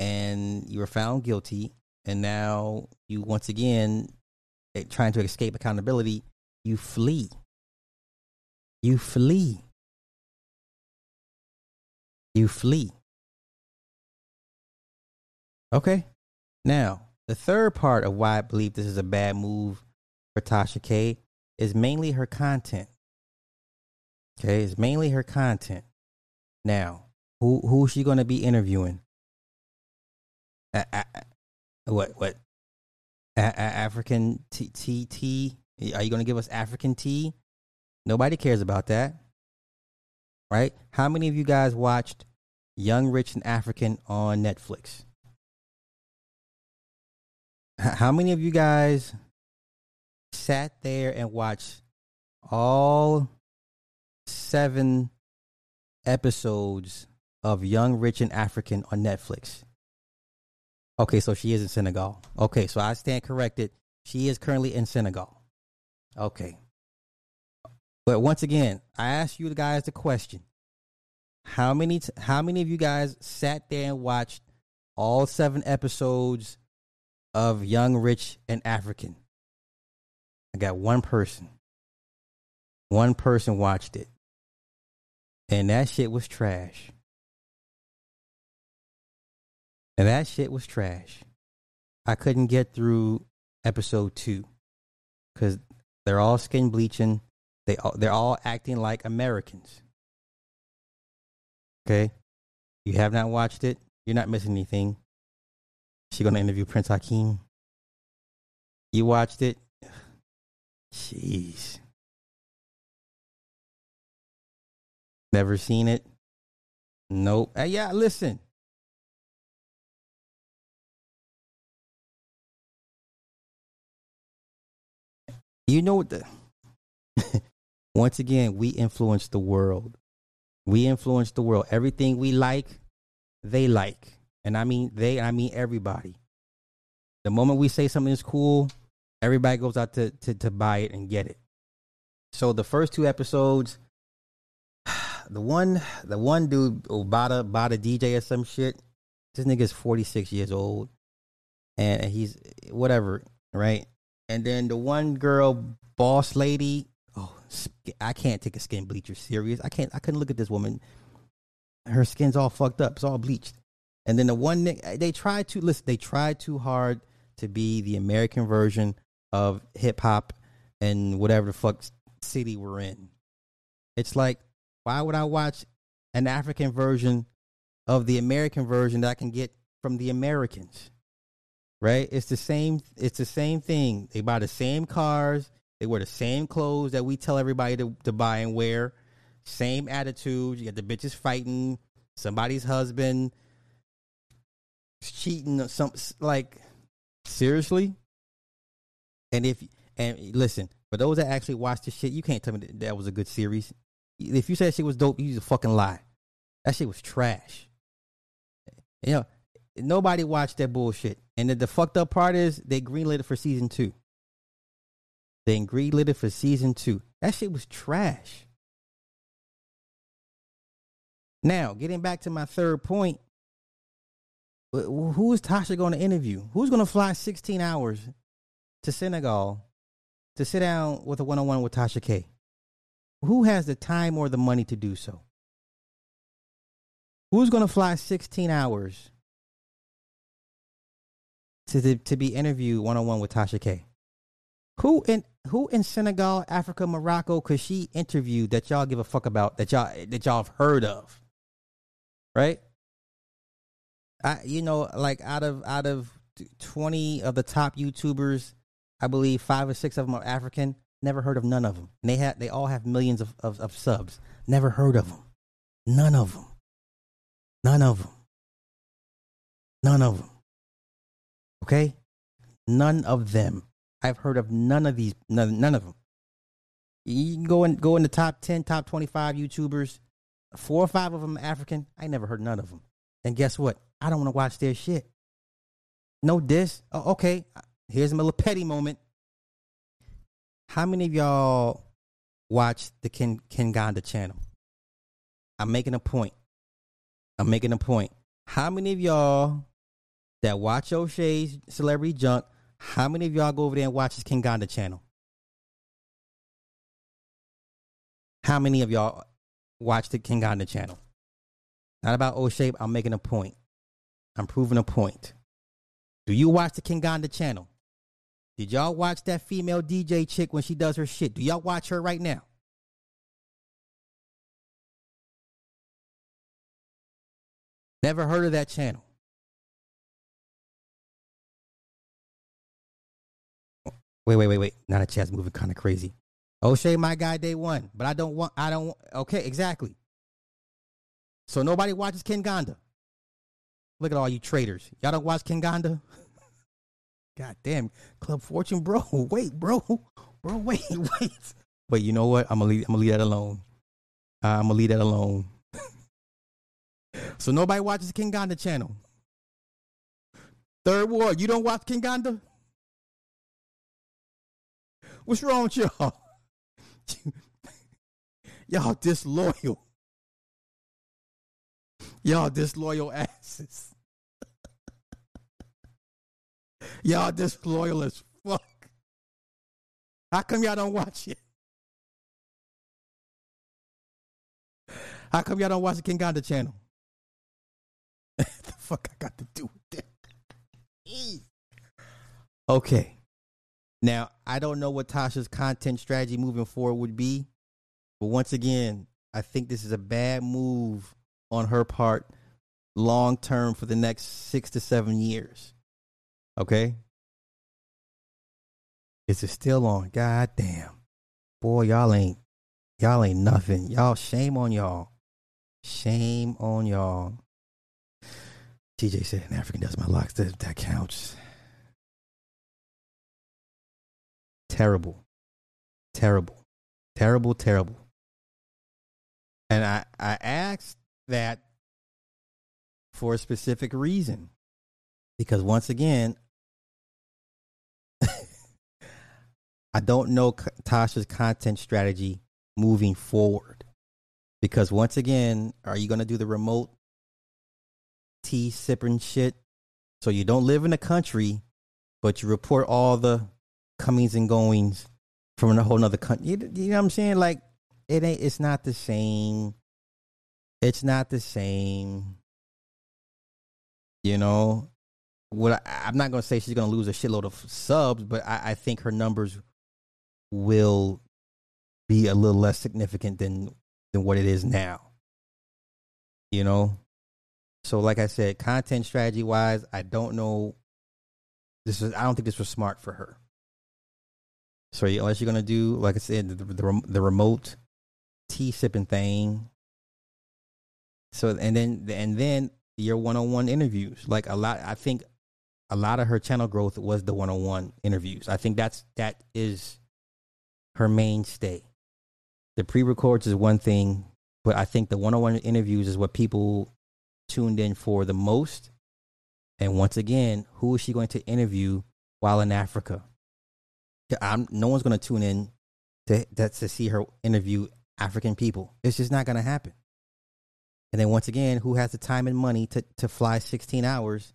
and you were found guilty, and now you once again eh, trying to escape accountability. You flee. You flee. You flee. Okay. Now, the third part of why I believe this is a bad move for Tasha K is mainly her content. Okay, it's mainly her content. Now, who who's she going to be interviewing? A- a- what what? A- African T T T? Are you going to give us African tea? Nobody cares about that, right? How many of you guys watched Young, Rich, and African on Netflix? How many of you guys sat there and watched all seven episodes of Young, Rich, and African on Netflix? Okay, so she is in Senegal. Okay, so I stand corrected. She is currently in Senegal. Okay. But once again, I ask you guys the question. How many t- how many of you guys sat there and watched all seven episodes of Young, Rich, and African. I got one person. One person watched it. And that shit was trash. And that shit was trash. I couldn't get through episode two because they're all skin bleaching. They all, they're all acting like Americans. Okay, you have not watched it. You're not missing anything. She gonna interview Prince Hakeem. You watched it? [sighs] Jeez. Never seen it? Nope. Uh, yeah, listen. You know what the [laughs] Once again, we influence the world. We influence the world. Everything we like, they like. And I mean they, I mean everybody. The moment we say something is cool, everybody goes out to, to, to buy it and get it. So the first two episodes, [sighs] the one the one dude Obata bought a DJ or some shit. This nigga's 46 years old. And he's whatever, right? And then the one girl, boss lady, oh, I can't take a skin bleacher serious. I can't. I couldn't look at this woman. Her skin's all fucked up. It's all bleached. And then the one they tried to listen. They tried too hard to be the American version of hip hop and whatever the fuck city we're in. It's like, why would I watch an African version of the American version that I can get from the Americans? Right? It's the same. It's the same thing. They buy the same cars. They wear the same clothes that we tell everybody to, to buy and wear. Same attitude. You got the bitches fighting somebody's husband cheating some like seriously and if and listen for those that actually watch the shit you can't tell me that, that was a good series if you said shit was dope you just fucking lie that shit was trash you know nobody watched that bullshit and the, the fucked up part is they greenlit it for season two they greenlit it for season two that shit was trash now getting back to my third point who is Tasha going to interview? Who's going to fly 16 hours to Senegal to sit down with a one on one with Tasha K? Who has the time or the money to do so? Who's going to fly 16 hours to, to be interviewed one on one with Tasha K? Who in who in Senegal, Africa, Morocco could she interview that y'all give a fuck about that y'all that y'all have heard of? Right? I you know like out of out of 20 of the top YouTubers, I believe 5 or 6 of them are African. Never heard of none of them. And they had they all have millions of, of, of subs. Never heard of them. None of them. None of them. None of them. Okay? None of them. I've heard of none of these none, none of them. You can go in go in the top 10, top 25 YouTubers. Four or five of them African. I never heard none of them. And guess what? I don't want to watch their shit. No diss. Oh, okay. Here's a little petty moment. How many of y'all watch the Ken Kinganda channel? I'm making a point. I'm making a point. How many of y'all that watch O'Shea's Celebrity Junk, how many of y'all go over there and watch his Kinganda channel? How many of y'all watch the Kinganda channel? Not about O'Shea. I'm making a point. I'm proving a point. Do you watch the Kinganda channel? Did y'all watch that female DJ chick when she does her shit? Do y'all watch her right now? Never heard of that channel. Wait, wait, wait, wait. Not a chat's moving kind of crazy. O'Shea, my guy, day one. But I don't want, I don't want, okay, exactly. So nobody watches Kinganda. Look at all you traders. Y'all don't watch Kinganda? [laughs] God damn, Club Fortune, bro. [laughs] Wait, bro. [laughs] Bro, wait, wait. But you know what? I'm gonna leave, I'm gonna leave that alone. I'm gonna leave that alone. so nobody watches Kinganda channel. Third Ward, you don't watch Kinganda? What's wrong with y'all? [laughs] y'all disloyal. Y'all disloyal asses. [laughs] y'all disloyal as fuck. How come y'all don't watch it? How come y'all don't watch the Kinganda channel? [laughs] the fuck I got to do with that? okay. Now, I don't know what Tasha's content strategy moving forward would be, but once again, I think this is a bad move on her part long term for the next six to seven years. Okay? Is it still on? God damn. Boy, y'all ain't y'all ain't nothing. Y'all shame on y'all. Shame on y'all. TJ said an African does my locks. That, that counts. Terrible, terrible, terrible, terrible. And I, I asked that for a specific reason. Because once again, [laughs] I don't know Tasha's content strategy moving forward. Because once again, are you going to do the remote tea sipping shit? So you don't live in the country, but you report all the comings and goings from a whole nother country. You, you know what I'm saying? Like it ain't. It's not the same. It's not the same. You know, what I, am not gonna say she's gonna lose a shitload of subs, but I, I think her numbers will be a little less significant than than what it is now. You know, so like I said, content strategy wise, I don't know. This is I don't think this was smart for her. So unless you're gonna do, like I said, the the, the remote tea sipping thing. So and then and then your one on one interviews, like a lot. I think a lot of her channel growth was the one on one interviews. I think that's that is her mainstay. The pre records is one thing, but I think the one on one interviews is what people tuned in for the most. And once again, who is she going to interview while in Africa? I'm, no one's going to tune in to that to see her interview African people. It's just not going to happen. And then once again, who has the time and money to to fly 16 hours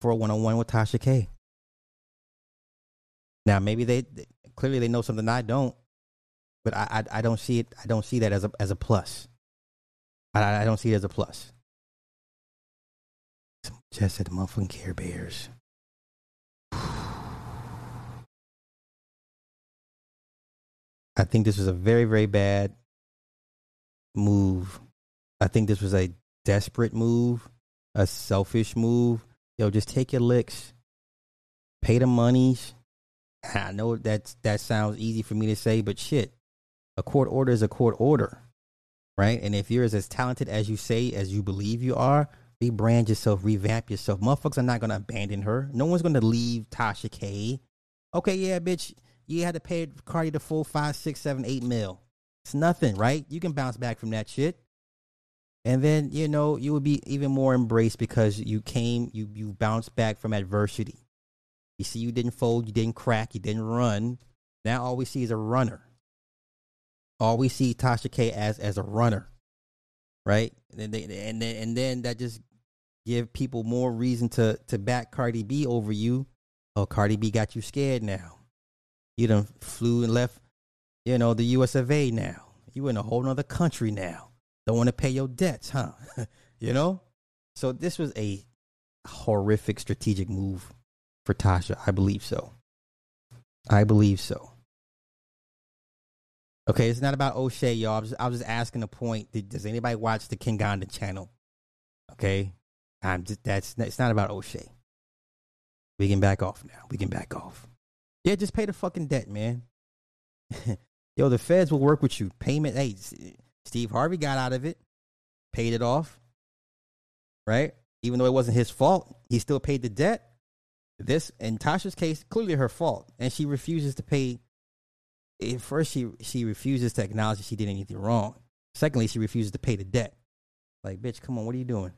for a one on one with Tasha K? Now maybe they clearly they know something I don't, but I I, I don't see it. I don't see that as a as a plus. I I don't see it as a plus. Just said the motherfucking Care Bears. I think this was a very, very bad move. I think this was a desperate move, a selfish move. Yo, just take your licks, pay the monies. I know that that sounds easy for me to say, but shit, a court order is a court order, right? And if you're as, as talented as you say, as you believe you are, rebrand yourself, revamp yourself. Motherfuckers are not gonna abandon her. No one's gonna leave Tasha K. Okay, yeah, bitch you had to pay Cardi the full five, six, seven, eight mil. It's nothing, right? You can bounce back from that shit. And then, you know, you would be even more embraced because you came, you you bounced back from adversity. You see, you didn't fold, you didn't crack, you didn't run. Now all we see is a runner. All we see Tasha K as as a runner, right? And then and then and then that just give people more reason to to back Cardi B over you. Oh, Cardi B got you scared now. You done flew and left, you know, the US of A now. You in a whole nother country now. Don't want to pay your debts, huh? [laughs] you know? So this was a horrific strategic move for Tasha. I believe so. I believe so. Okay, it's not about O'Shea, y'all. I was, I was just asking a point. Did, does anybody watch the Kinganda channel? Okay, I'm just that's it's not about O'Shea. We can back off now. We can back off. Yeah, just pay the fucking debt, man. [laughs] Yo, the feds will work with you. Payment. Hey, Steve Harvey got out of it, paid it off, right? Even though it wasn't his fault, he still paid the debt. This, in Tasha's case, clearly her fault, and she refuses to pay at first she she refuses to acknowledge that she did anything wrong. Secondly, she refuses to pay the debt. Like, bitch, come on, what are you doing?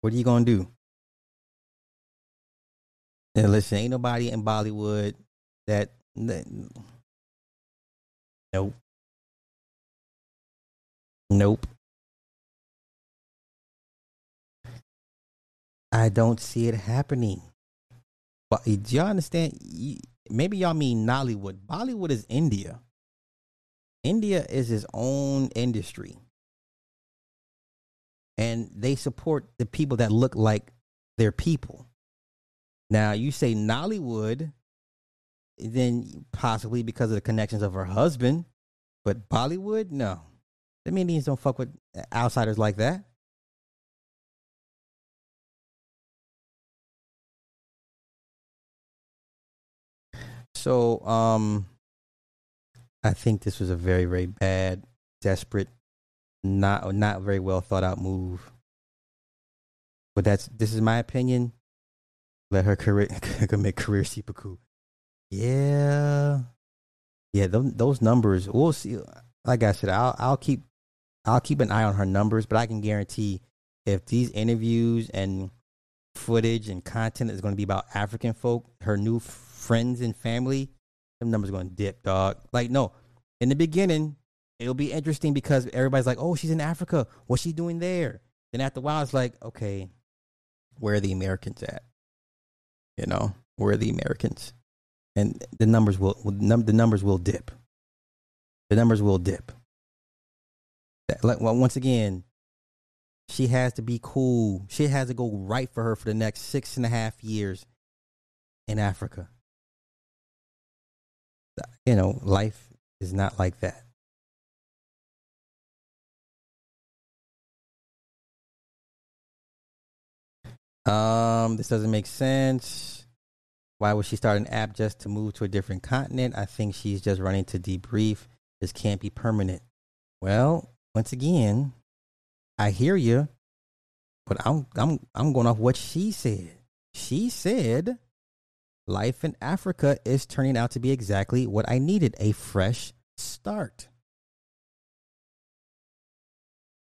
What are you gonna do? And listen, ain't nobody in Bollywood that, that nope. Nope. I don't see it happening. But do y'all understand? maybe y'all mean Nollywood. Bollywood is India. India is its own industry. And they support the people that look like their people. Now, you say Nollywood, then possibly because of the connections of her husband, but Bollywood, no. The Indians don't fuck with outsiders like that. So, um, I think this was a very, very bad, desperate, not not very well thought out move. But that's this is my opinion. Let her career [laughs] commit career seppuku. Yeah, yeah. Those numbers. We'll see. Like I said, I'll I'll keep I'll keep an eye on her numbers. But I can guarantee if these interviews and footage and content is going to be about African folk, her new friends and family, them numbers going to dip, dog. Like, no, in the beginning, it'll be interesting because everybody's like, oh, she's in Africa. What's she doing there? Then after a while, it's like, okay, where are the Americans at? You know, we're the Americans? And the numbers will, the numbers will dip. The numbers will dip. Like, well, once again, she has to be cool. She has to go right for her for the next six and a half years in Africa you know, life is not like that. Um, this doesn't make sense. Why would she start an app just to move to a different continent? I think she's just running to debrief. This can't be permanent. Well, once again, I hear you, but I'm I'm I'm going off what she said. She said life in Africa is turning out to be exactly what I needed a fresh start.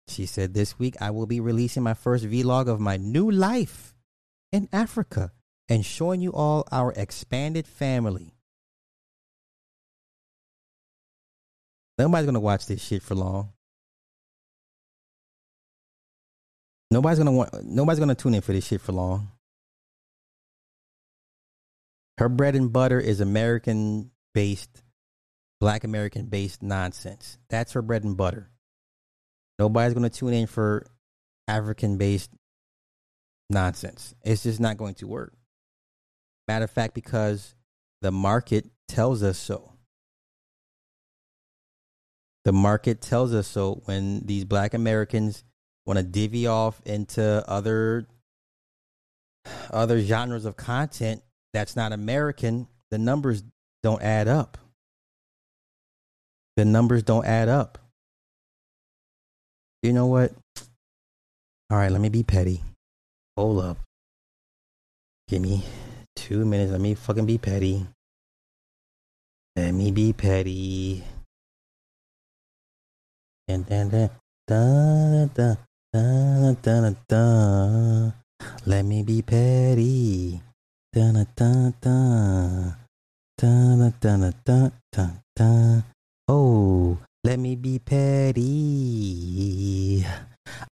She said, This week I will be releasing my first vlog of my new life in Africa and showing you all our expanded family. Nobody's going to watch this shit for long. Nobody's gonna want. Nobody's gonna tune in for this shit for long. Her bread and butter is American based, black American based nonsense. That's her bread and butter. Nobody's going to tune in for African based nonsense. It's just not going to work. Matter of fact, because the market tells us so. The market tells us so when these black Americans want to divvy off into other other genres of content that's not American, the numbers don't add up. The numbers don't add up. You know what? All right, let me be petty. Hold up. Give me two minutes. Let me fucking be petty. Let me be petty. And then da da da da da da da. Let me be petty. Da da da da da da da da Oh, let me be petty.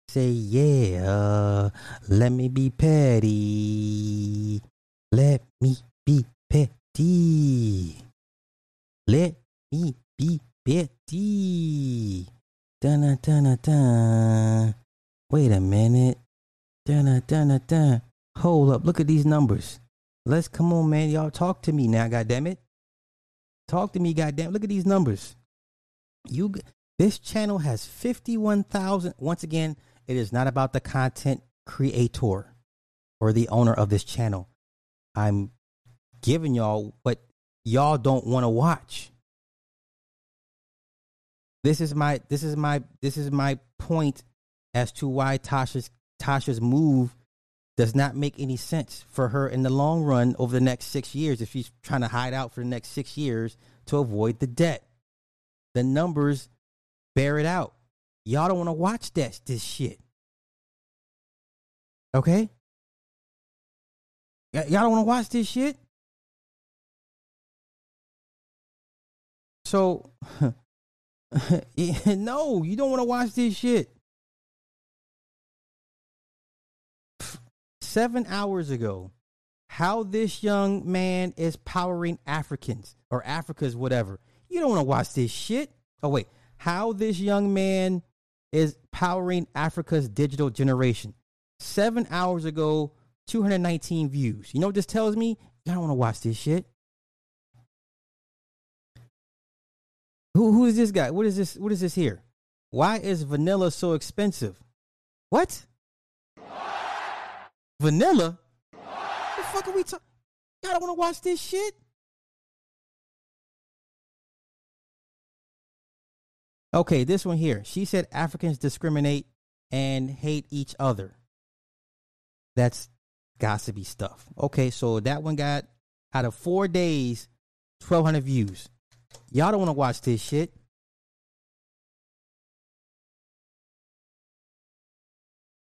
Say yeah, let me be petty. Let me be petty. Let me be petty. Dun dun dun. Wait a minute. Dun dun dun. Hold up. Look at these numbers. Let's come on, man. Y'all talk to me now, goddamn it. Talk to me, goddamn. Look at these numbers. You this channel has 51,000. Once again, it is not about the content creator or the owner of this channel. I'm giving y'all what y'all don't want to watch. This is my this is my this is my point as to why Tasha's Tasha's move does not make any sense for her in the long run over the next 6 years if she's trying to hide out for the next 6 years to avoid the debt. The numbers bear it out. Y'all don't want to watch that this shit. Okay? Y- y'all don't want to watch this shit? So, [laughs] no, you don't want to watch this shit. Seven hours ago, how this young man is powering Africans or Africa's whatever. You don't want to watch this shit. Oh, wait. How this young man is powering Africa's digital generation. Seven hours ago, 219 views. You know what this tells me? I don't want to watch this shit. Who who is this guy? What is this? What is this here? Why is vanilla so expensive? What? Vanilla? What the fuck are we talking? Y'all don't want to watch this shit? Okay, this one here. She said Africans discriminate and hate each other. That's gossipy stuff. Okay, so that one got out of four days, 1,200 views. Y'all don't want to watch this shit.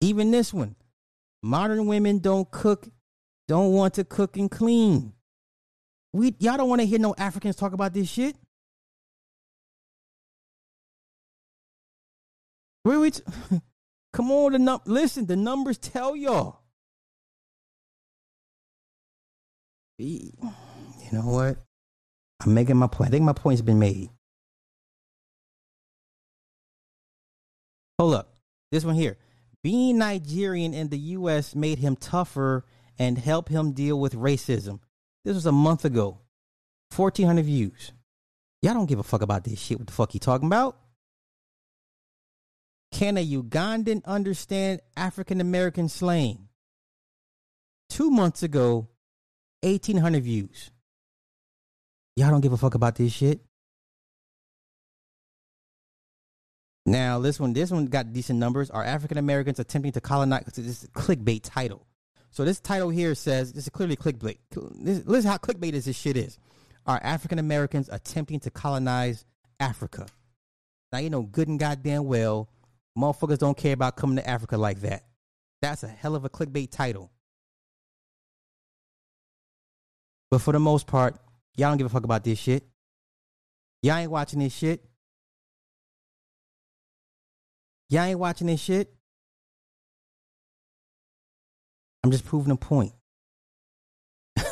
Even this one. Modern women don't cook, don't want to cook and clean. We y'all don't want to hear no Africans talk about this shit. Where we t- Come on, the num- listen, the numbers tell y'all. You know what? I'm making my point. I think my point's been made. Hold up. This one here. Being Nigerian in the US made him tougher and help him deal with racism. This was a month ago. 1400 views. Y'all don't give a fuck about this shit. What the fuck you talking about? Can a Ugandan understand African American slang? Two months ago, 1,800 views. Y'all don't give a fuck about this shit. Now, this one, this one got decent numbers. Are African Americans attempting to colonize? This is clickbait title. So this title here says this is clearly clickbait. This, listen how clickbait is this shit is. Are African Americans attempting to colonize Africa? Now you know good and goddamn well, motherfuckers don't care about coming to Africa like that. That's a hell of a clickbait title. But for the most part, y'all don't give a fuck about this shit. Y'all ain't watching this shit. Y'all ain't watching this shit. I'm just proving a point. [laughs]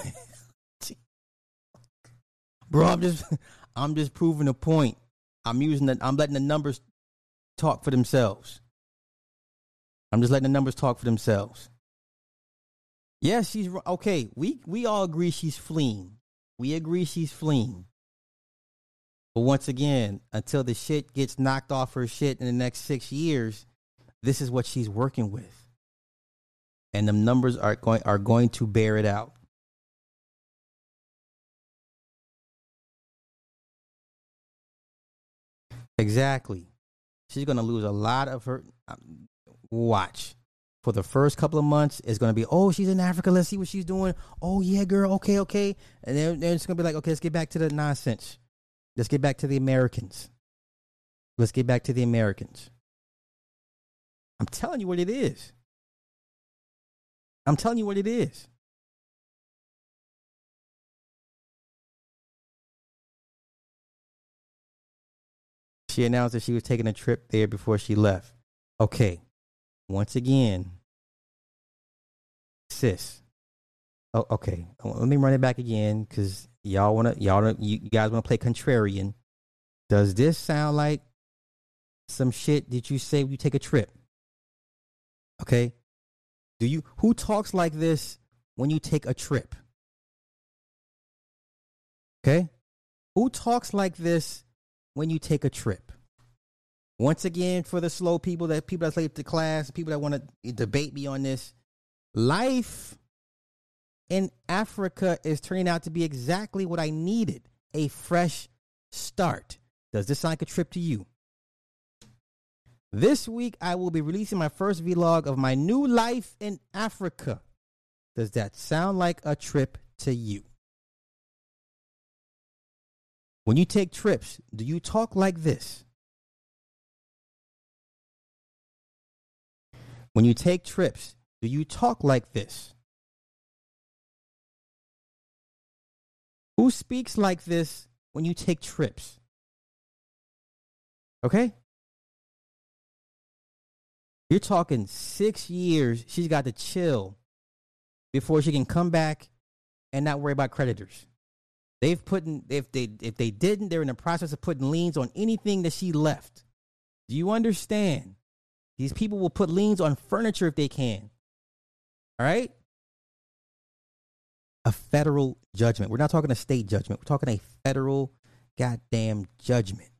Bro, I'm just [laughs] I'm just proving a point. I'm using the I'm letting the numbers talk for themselves. I'm just letting the numbers talk for themselves. Yes, she's okay. We we all agree she's fleeing. We agree she's fleeing. But once again, until the shit gets knocked off her shit in the next six years, this is what she's working with. And the numbers are going are going to bear it out. Exactly. She's going to lose a lot of her um, watch. For the first couple of months, it's going to be, oh, she's in Africa. Let's see what she's doing. Oh, yeah, girl. Okay, okay. And then, then it's going to be like, okay, let's get back to the nonsense. Let's get back to the Americans. Let's get back to the Americans. I'm telling you what it is. I'm telling you what it is. She announced that she was taking a trip there before she left. Okay. Once again, sis. Oh, okay. Let me run it back again because y'all wanna y'all you guys wanna play contrarian. Does this sound like some shit that you say you take a trip? Okay. Do you who talks like this when you take a trip? Okay? Who talks like this when you take a trip? Once again, for the slow people, that people that's late to class, people that want to debate me on this, life in Africa is turning out to be exactly what I needed a fresh start. Does this sound like a trip to you? This week, I will be releasing my first vlog of my new life in Africa. Does that sound like a trip to you? When you take trips, do you talk like this? When you take trips, do you talk like this? Who speaks like this when you take trips? Okay? You're talking six years she's got to chill before she can come back and not worry about creditors. They've put in, if they if they didn't, they're in the process of putting liens on anything that she left. Do you understand? These people will put liens on furniture if they can. All right? A federal judgment. We're not talking a state judgment. We're talking a federal goddamn judgment.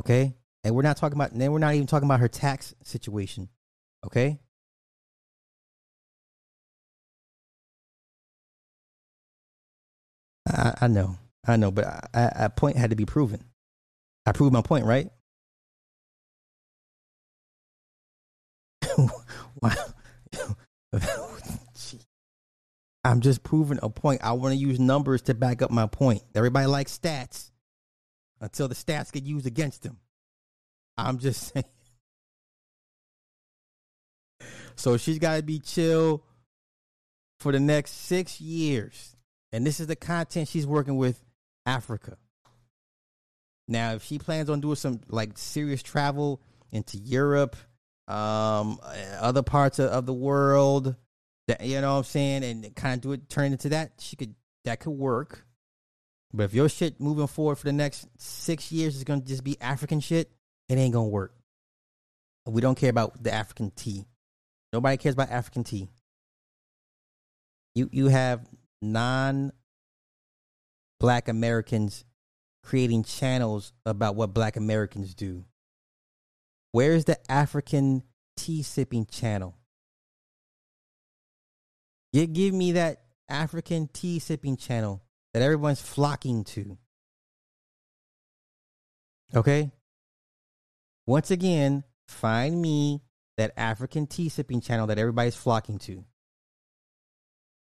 Okay? And we're not talking about, then we're not even talking about her tax situation. Okay? I, I know. I know, but a point had to be proven. I proved my point, right? [laughs] [laughs] I'm just proving a point. I want to use numbers to back up my point. Everybody likes stats until the stats get used against them. I'm just saying. So she's got to be chill for the next six years. And this is the content she's working with Africa. Now, if she plans on doing some like serious travel into Europe, um, other parts of, of the world, that you know what I'm saying, and kind of do it, turn it into that, she could that could work. But if your shit moving forward for the next six years is gonna just be African shit, it ain't gonna work. We don't care about the African tea. Nobody cares about African tea. You you have non black Americans creating channels about what black Americans do. Where's the African tea sipping channel? You give me that African tea sipping channel that everyone's flocking to. Okay? Once again, find me that African tea sipping channel that everybody's flocking to.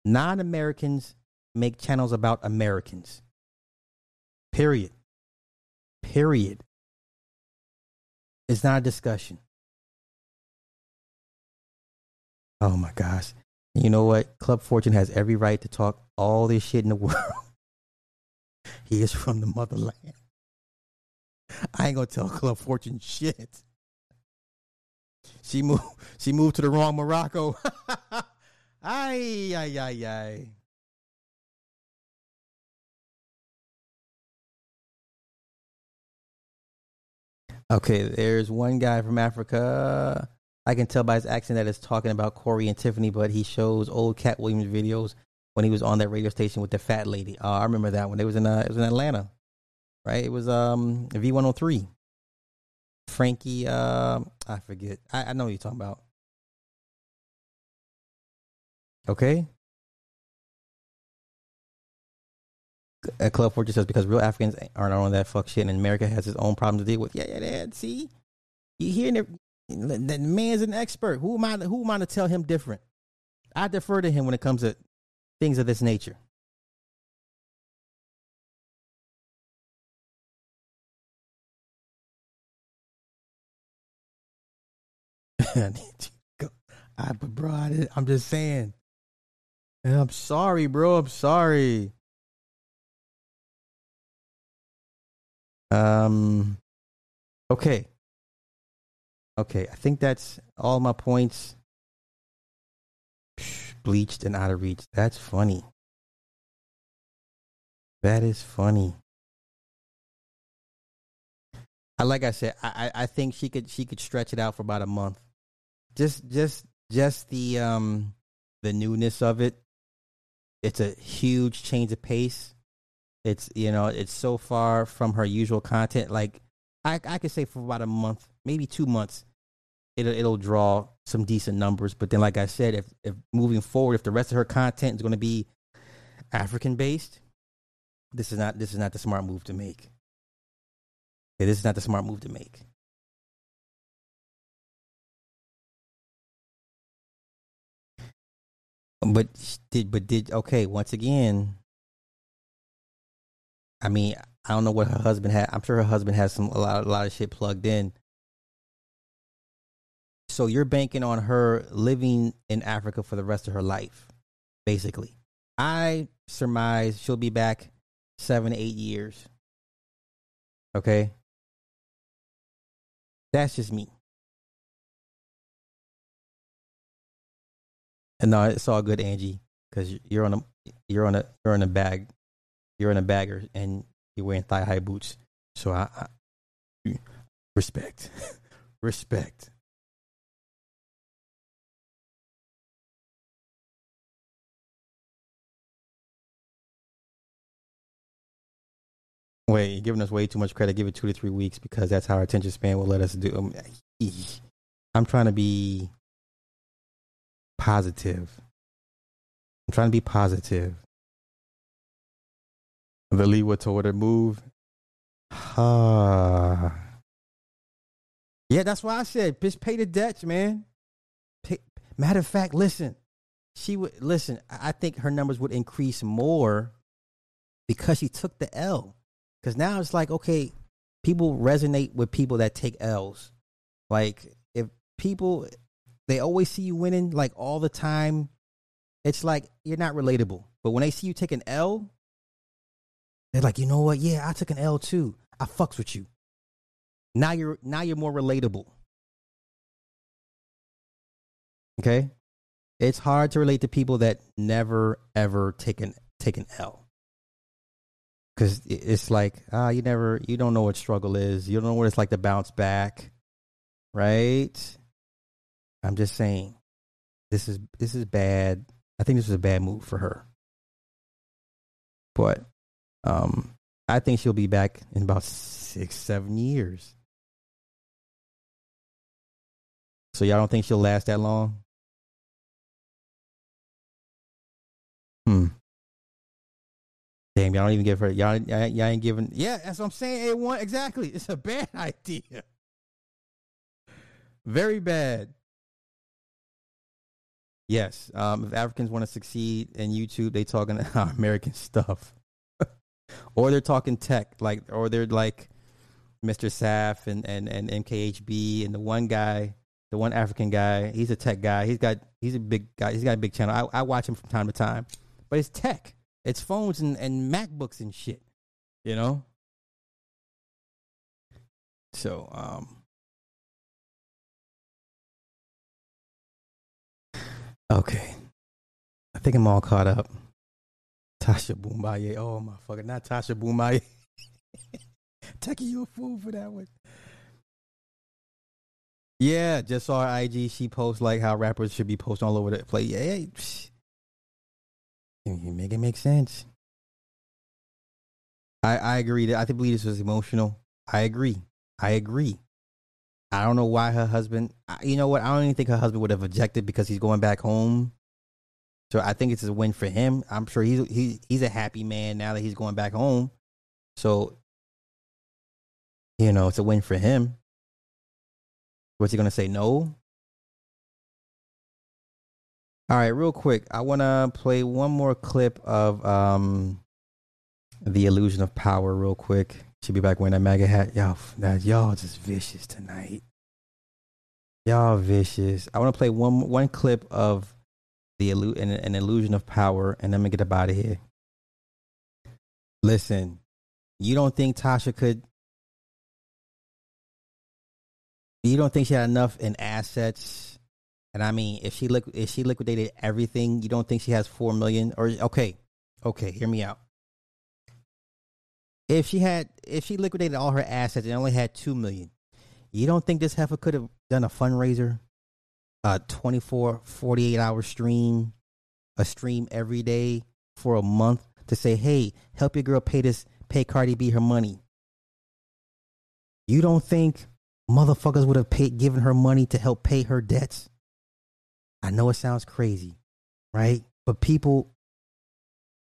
Non Americans make channels about Americans. Period. Period. It's not a discussion. Oh my gosh. You know what? Club Fortune has every right to talk all this shit in the [laughs] world. he is from the motherland. I ain't gonna tell Club Fortune shit. She moved she moved to the wrong Morocco. [laughs] ay ay ay ay. Okay, there's one guy from Africa. I can tell by his accent that it's talking about Corey and Tiffany, but he shows old Katt Williams videos when he was on that radio station with the fat lady. Uh, I remember that one. It was in uh, it was in Atlanta, right? It was um V103. Frankie, uh, I forget. I, I know what you're talking about. Okay. A Club Fortress says because real Africans aren't on that fuck shit, and America has its own problems to deal with. Yeah, yeah, yeah. See, you hearing it? The man's an expert. Who am I? Who am I to tell him different? I defer to him when it comes to things of this nature. [laughs] I, bro, I, I'm just saying. I'm sorry, bro. I'm sorry. Um. Okay. Okay, I think that's all my points. Psh, bleached and out of reach. That's funny. That is funny. I like I said, I I think she could she could stretch it out for about a month. Just just just the um the newness of it. It's a huge change of pace. It's you know it's so far from her usual content. Like I I could say for about a month, maybe two months, it'll it'll draw some decent numbers. But then, like I said, if if moving forward, if the rest of her content is going to be African based, this is not this is not the smart move to make. This is not the smart move to make. But did but did okay once again. I mean, I don't know what her husband had. I'm sure her husband has some a lot a lot of shit plugged in. So you're banking on her living in Africa for the rest of her life, basically. I surmise she'll be back seven, eight years. Okay. That's just me. And no, it's all good, Angie, because you're on a you're on a you're on a bag, you're in a bagger, and you're wearing thigh high boots. So I, I respect, [laughs] respect. Wait, you're giving us way too much credit. Give it two to three weeks because that's how our attention span will let us do. I'm trying to be positive. I'm trying to be positive. The Lewa told her move. Ah. yeah, that's why I said, bitch, pay the debts, man. Pay, matter of fact, listen, she would listen. I think her numbers would increase more because she took the L. Because now it's like, okay, people resonate with people that take L's. Like, if people, they always see you winning, like all the time, it's like you're not relatable. But when they see you take an L, they're like, you know what? Yeah, I took an L too. I fucks with you. Now you're now you're more relatable. Okay? It's hard to relate to people that never ever take an take an L because it's like ah, you never, you don't know what struggle is. You don't know what it's like to bounce back, right? I'm just saying, this is this is bad. I think this is a bad move for her, but um, I think she'll be back in about six, seven years. So y'all don't think she'll last that long? Hmm. Damn, y'all don't even give her. Y'all, y'all, y'all ain't giving. Yeah, that's what I'm saying. A one exactly. It's a bad [laughs] idea. Very bad. Yes. Um, if Africans want to succeed in YouTube, they talking [laughs] American stuff, [laughs] or they're talking tech, like, or they're like Mr. Saf and and and MKHB and the one guy, the one African guy. He's a tech guy. He's got he's a big guy. He's got a big channel. I, I watch him from time to time, but it's tech. It's phones and, and MacBooks and shit, you know? So, um, okay. I think I'm all caught up. Tasha Boombaye. Oh, my fucking, not Tasha Boombaye. [laughs] Taking you a fool for that one. Yeah, just saw her IG. She posts like how rappers should be posting all over the place. Yeah, you make it make sense. I I agree. That I think believe this was emotional. I agree. I agree. I don't know why her husband. You know what? I don't even think her husband would have objected because he's going back home. So I think it's a win for him. I'm sure he's he, he's a happy man now that he's going back home. So you know, it's a win for him. Was he going to say no? All right, real quick, I want to play one more clip of um, the illusion of power, real quick. She'll be back wearing that MAGA hat. Y'all, y'all just vicious tonight. Y'all vicious. I want to play one one clip of the illu- an, an illusion of power, and then we get up out of here. Listen, you don't think Tasha could? You don't think she had enough in assets and I mean, if she liqu- if she liquidated everything, you don't think she has four million? Or okay, okay, hear me out. If she had if she liquidated all her assets and only had two million, you don't think this heifer could have done a fundraiser, a 24, 48 hour stream, a stream every day for a month to say, hey, help your girl pay this, pay Cardi B her money. You don't think motherfuckers would have paid, given her money to help pay her debts? I know it sounds crazy, right? But people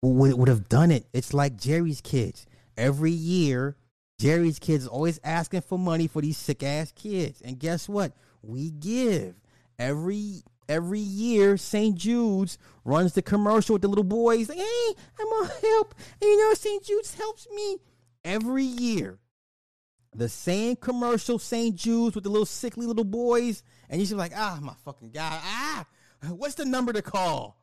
would, would have done it. It's like Jerry's kids. Every year, Jerry's kids always asking for money for these sick ass kids. And guess what? We give. Every every year, St. Jude's runs the commercial with the little boys. Like, hey, I'm gonna help. And you know, St. Jude's helps me every year. The same commercial, St. Jude's with the little sickly little boys, and you're like, ah, my fucking god, ah, what's the number to call?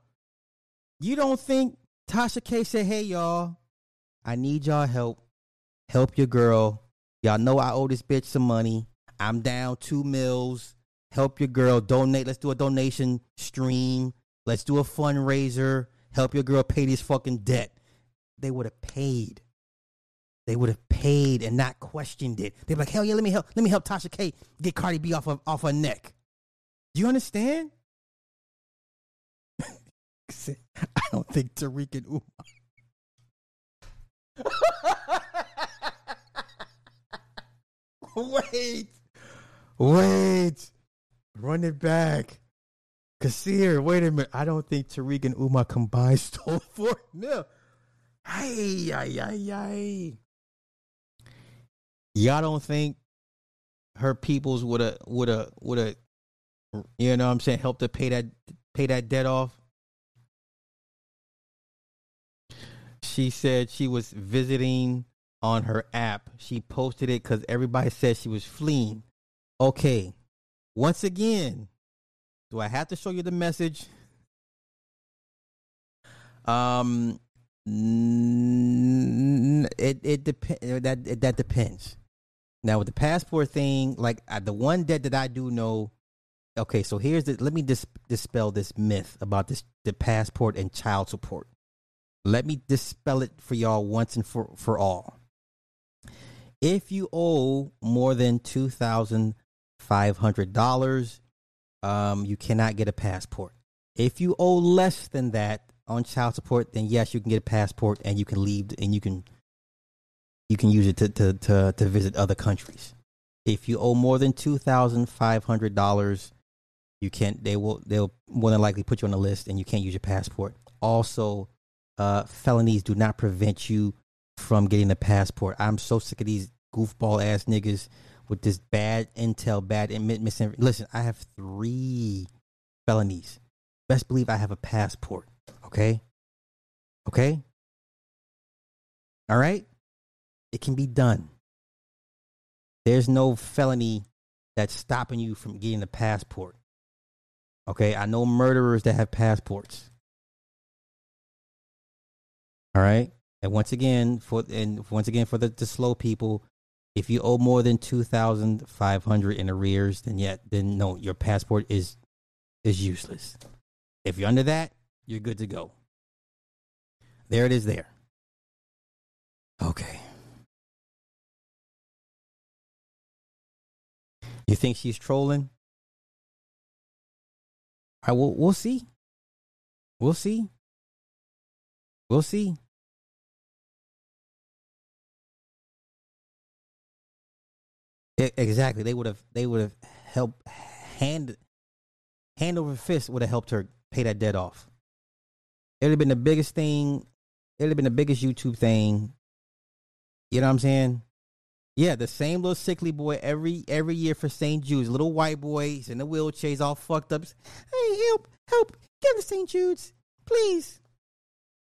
You don't think Tasha K said, hey y'all, I need y'all help. Help your girl. Y'all know I owe this bitch some money. I'm down two mills. Help your girl. Donate. Let's do a donation stream. Let's do a fundraiser. Help your girl pay this fucking debt. They would have paid. They would have paid and not questioned it. They'd be like, hell yeah, let me help. Let me help Tasha K get Cardi B off of, off her neck. Do you understand? [laughs] I don't think Tariq and Umar. [laughs] wait, wait, run it back. Kassir, wait a minute. I don't think Tariq and Umar combined [laughs] stole four mil. Hey, ay, ay, ay. Y'all don't think her peoples would have, would have, would have, you know what I'm saying, helped to pay that, pay that debt off? She said she was visiting on her app. She posted it because everybody said she was fleeing. Okay. Once again, do I have to show you the message? Um, it it depends. That it, that depends. Now with the passport thing, like uh, the one debt that I do know. Okay, so here's the. Let me dis- dispel this myth about this the passport and child support. Let me dispel it for y'all once and for, for all. If you owe more than two thousand five hundred dollars, um, you cannot get a passport. If you owe less than that on child support, then yes, you can get a passport and you can leave and you can you can use it to to to, to visit other countries. If you owe more than two thousand five hundred dollars, you can't. They will. They'll more than likely put you on the list, and you can't use your passport. Also, uh, felonies do not prevent you from getting a passport. I'm so sick of these goofball ass niggas with this bad intel, bad misinformation. Listen, I have three felonies. Best believe I have a passport. Okay. Okay. All right. It can be done. There's no felony that's stopping you from getting a passport. Okay. I know murderers that have passports. All right. And once again, for and once again for the, the slow people, if you owe more than two thousand five hundred in arrears, then yet then no, your passport is is useless. If you're under that, you're good to go. There it is there. Okay. You think she's trolling? I will we'll see. We'll see. We'll see. Exactly. They would have. They would have helped hand hand over fist would have helped her pay that debt off. It would have been the biggest thing. It would have been the biggest YouTube thing. You know what I'm saying? Yeah, the same little sickly boy every every year for St. Jude's. Little white boy, he's in the wheelchair, he's all fucked up. Hey, help, help, get to St. Jude's, please.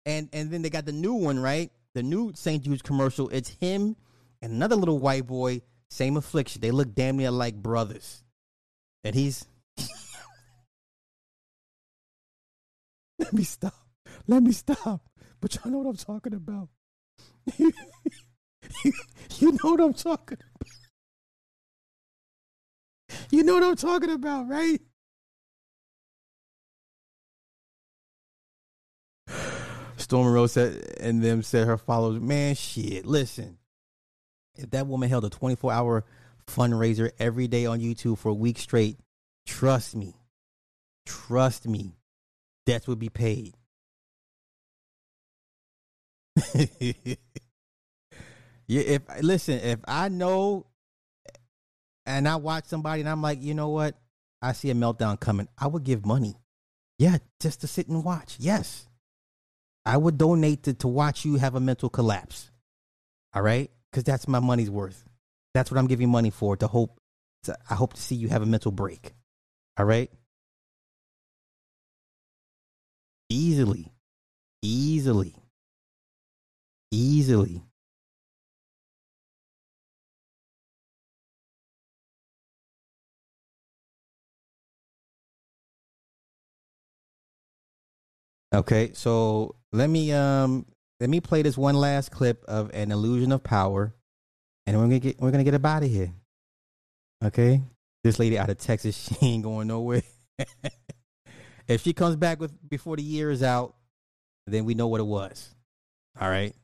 And and then they got the new one, right? The new St. Jude's commercial. It's him and another little white boy same affliction. They look damn near like brothers. And he's. [laughs] Let me stop. Let me stop. But y'all know what I'm talking about. [laughs] you know what I'm talking about. You know what I'm talking about, right? Stormy Rose said, and them said her followers, man, shit. Listen, if that woman held a 24 hour fundraiser every day on YouTube for a week straight, trust me, trust me, debts would be paid. [laughs] yeah, if listen, if I know and I watch somebody and I'm like, you know what? I see a meltdown coming. I would give money. Yeah, just to sit and watch. Yes. I would donate to, to watch you have a mental collapse. All right? Because that's my money's worth. That's what I'm giving money for to hope. To, I hope to see you have a mental break. All right? Easily. Easily. Easily. Okay, so let me um let me play this one last clip of an illusion of power, and we're gonna get we're gonna get out of here. Okay, this lady out of Texas, [laughs] she ain't going nowhere. [laughs] if she comes back with before the year is out, then we know what it was. All right.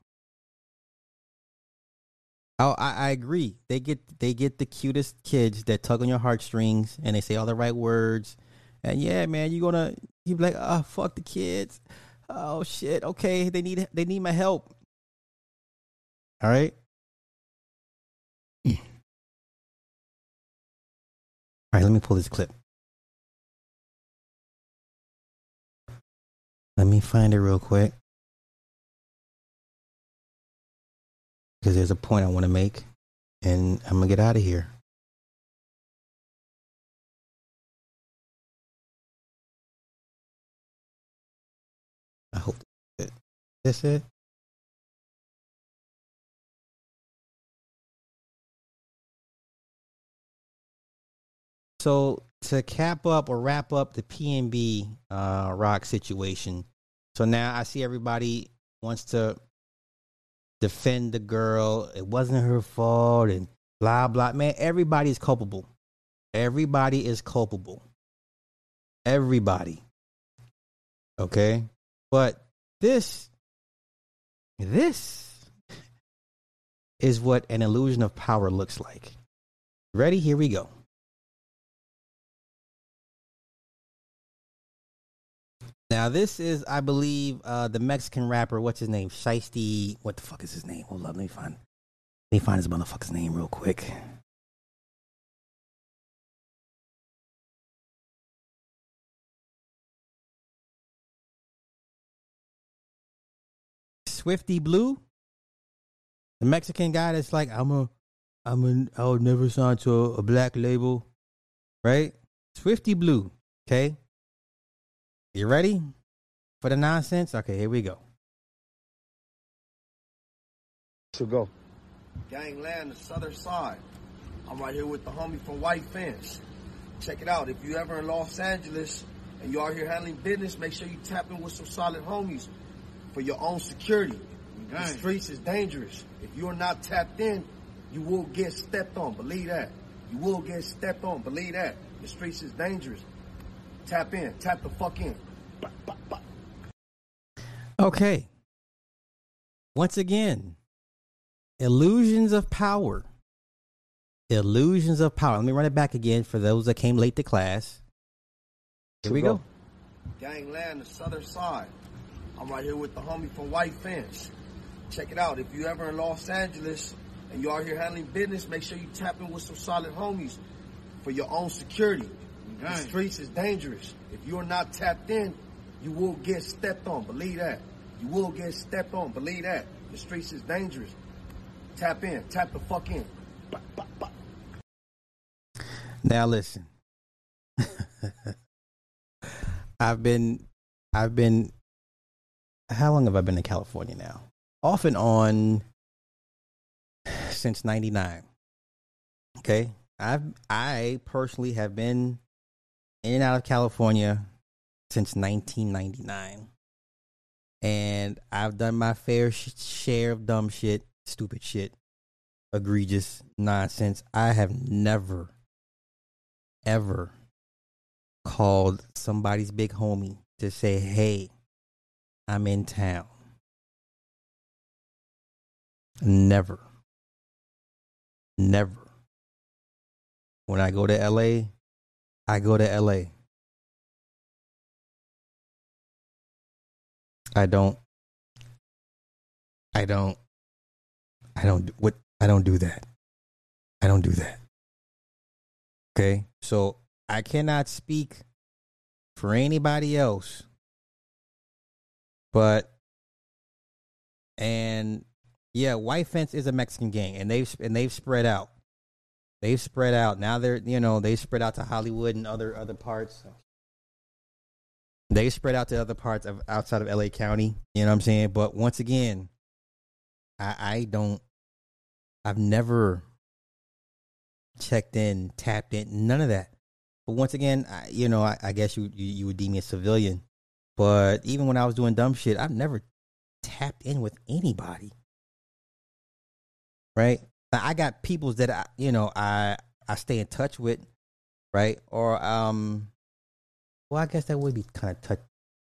Oh, I, I agree. They get they get the cutest kids that tug on your heartstrings and they say all the right words. And yeah, man, you're gonna you be like, oh fuck the kids. Oh shit. Okay, they need they need my help. All right. All right, let me pull this clip. Let me find it real quick. because there's a point I want to make, and I'm gonna get out of here. That's it. So to cap up or wrap up the PnB uh, rock situation, so now I see everybody wants to defend the girl. It wasn't her fault and blah blah. Man, everybody's culpable. Everybody is culpable. Everybody. Okay? But this this is what an illusion of power looks like. Ready? Here we go. Now this is, I believe, uh, the Mexican rapper. What's his name? Shiesty. What the fuck is his name? Hold on, let me find. Let me find his motherfucker's name real quick. Swifty Blue, the Mexican guy that's like, I'm a, I'm a, I'll never sign to a, a black label, right? Swifty Blue, okay. You ready for the nonsense? Okay, here we go. So go. Gangland, the southern side. I'm right here with the homie from White Fence. Check it out. If you ever in Los Angeles and you are here handling business, make sure you tap in with some solid homies for your own security. The streets is dangerous. If you're not tapped in, you will get stepped on. Believe that. You will get stepped on. Believe that. The streets is dangerous. Tap in. Tap the fuck in. Okay. Once again, illusions of power. Illusions of power. Let me run it back again for those that came late to class. Here we go. Gangland, the southern side. I'm right here with the homie from White Fence. Check it out. If you ever in Los Angeles and you are here handling business, make sure you tap in with some solid homies for your own security. The streets is dangerous. If you're not tapped in, you will get stepped on. Believe that. You will get stepped on. Believe that. The streets is dangerous. Tap in. Tap the fuck in. Now listen. [laughs] I've been I've been how long have I been in California now? Off and on since 99. Okay? I've I personally have been in and out of California since 1999. And I've done my fair sh- share of dumb shit, stupid shit, egregious nonsense. I have never, ever called somebody's big homie to say, hey, I'm in town. Never. Never. When I go to LA, I go to LA. I don't I don't I don't what I don't do that. I don't do that. Okay? So I cannot speak for anybody else. But and yeah, White Fence is a Mexican gang and they've and they've spread out. They've spread out. Now they're you know, they spread out to Hollywood and other other parts. They spread out to other parts of outside of LA County. You know what I'm saying? But once again, I, I don't I've never checked in, tapped in, none of that. But once again, I, you know, I, I guess you, you, you would deem me a civilian. But even when I was doing dumb shit, I've never tapped in with anybody. Right? I got peoples that I, you know, I I stay in touch with, right? Or um, well, I guess that would be kind of touch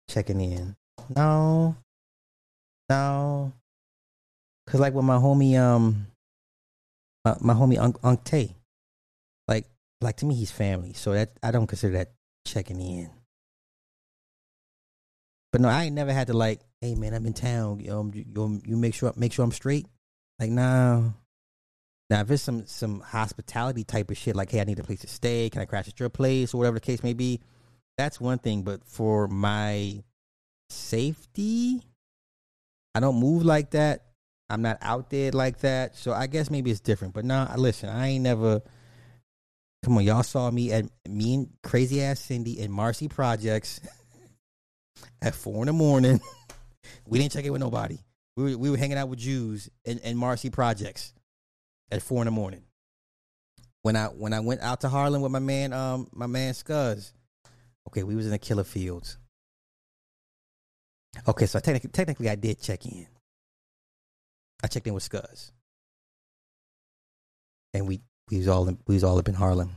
checking in. No, no, cause like with my homie um, my, my homie Unc, Unc Tay, like like to me he's family, so that I don't consider that checking in. But no, I ain't never had to like, hey man, I'm in town. Um, you, you make sure make sure I'm straight. Like, nah. Now, if it's some some hospitality type of shit, like, hey, I need a place to stay, can I crash at your place or whatever the case may be, that's one thing. But for my safety, I don't move like that. I'm not out there like that. So I guess maybe it's different. But nah, listen, I ain't never. Come on, y'all saw me at me and crazy ass Cindy and Marcy Projects [laughs] at four in the morning. [laughs] we didn't check in with nobody. We were, we were hanging out with Jews and, and Marcy Projects at four in the morning. When I when I went out to Harlem with my man um my man Scuzz, okay, we was in the killer fields. Okay, so technically technically I did check in. I checked in with Scuzz. And we we was all in, we was all up in Harlem.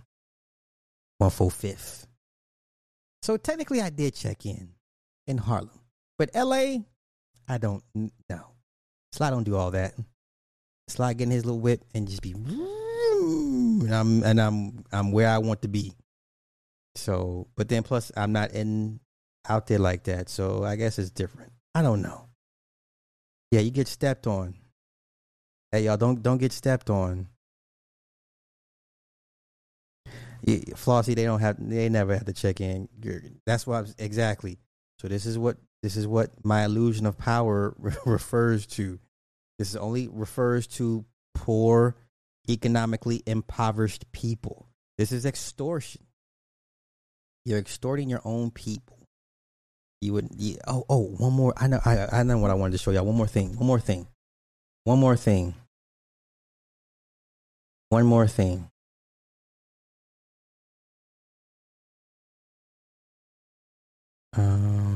One four fifth. So technically I did check in in Harlem. But LA, I don't no. Sly don't do all that. Sly getting his little whip and just be and I'm and I'm I'm where I want to be. So, but then plus I'm not in out there like that. So I guess it's different. I don't know. Yeah, you get stepped on. Hey y'all, don't don't get stepped on. Yeah, Flossie, they don't have they never have to check in. That's why exactly. So this is what this is what my illusion of power [laughs] refers to. This only refers to poor, economically impoverished people. This is extortion. You're extorting your own people. You would. You, oh, oh, one more. I know. I, I know what I wanted to show y'all. One more thing. One more thing. One more thing. One more thing. Um,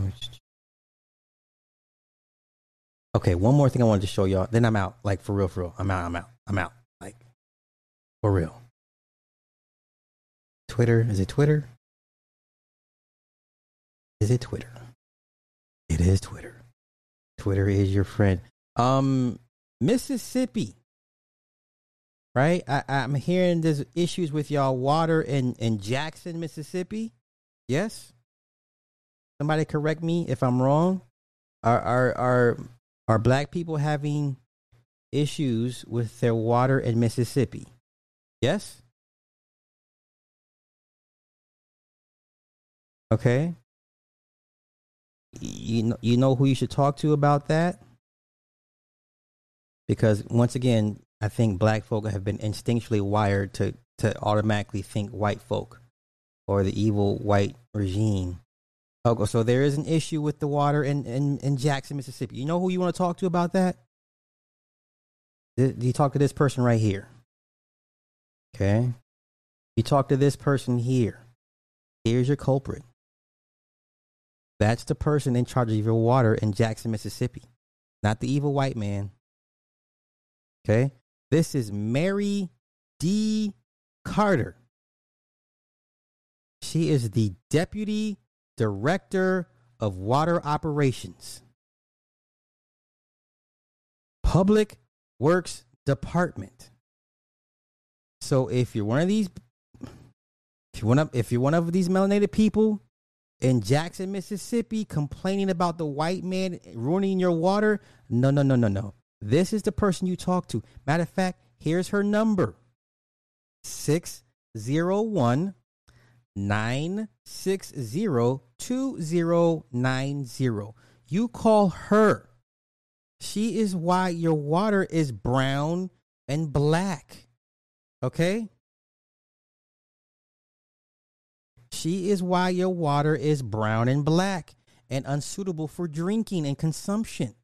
okay, one more thing I wanted to show y'all. Then I'm out. Like for real, for real. I'm out. I'm out. I'm out. Like for real. Twitter. Is it Twitter? Is it Twitter? It is Twitter. Twitter is your friend. Um, Mississippi. Right? I, I'm hearing there's issues with y'all water in, in Jackson, Mississippi. Yes? Somebody correct me if I'm wrong. Are are are are black people having issues with their water in Mississippi? Yes? Okay. You know, you know who you should talk to about that? Because once again, I think black folk have been instinctually wired to to automatically think white folk or the evil white regime. Okay, so there is an issue with the water in, in, in Jackson, Mississippi. You know who you want to talk to about that? You talk to this person right here. Okay. You talk to this person here. Here's your culprit. That's the person in charge of your water in Jackson, Mississippi, not the evil white man. Okay. This is Mary D. Carter. She is the deputy director of water operations. Public Works Department. So if you're one of these, if you're one of, if you're one of these melanated people in Jackson, Mississippi, complaining about the white man ruining your water, no, no, no, no, no. This is the person you talk to. Matter of fact, here's her number 601 960 2090. You call her. She is why your water is brown and black. Okay? She is why your water is brown and black and unsuitable for drinking and consumption.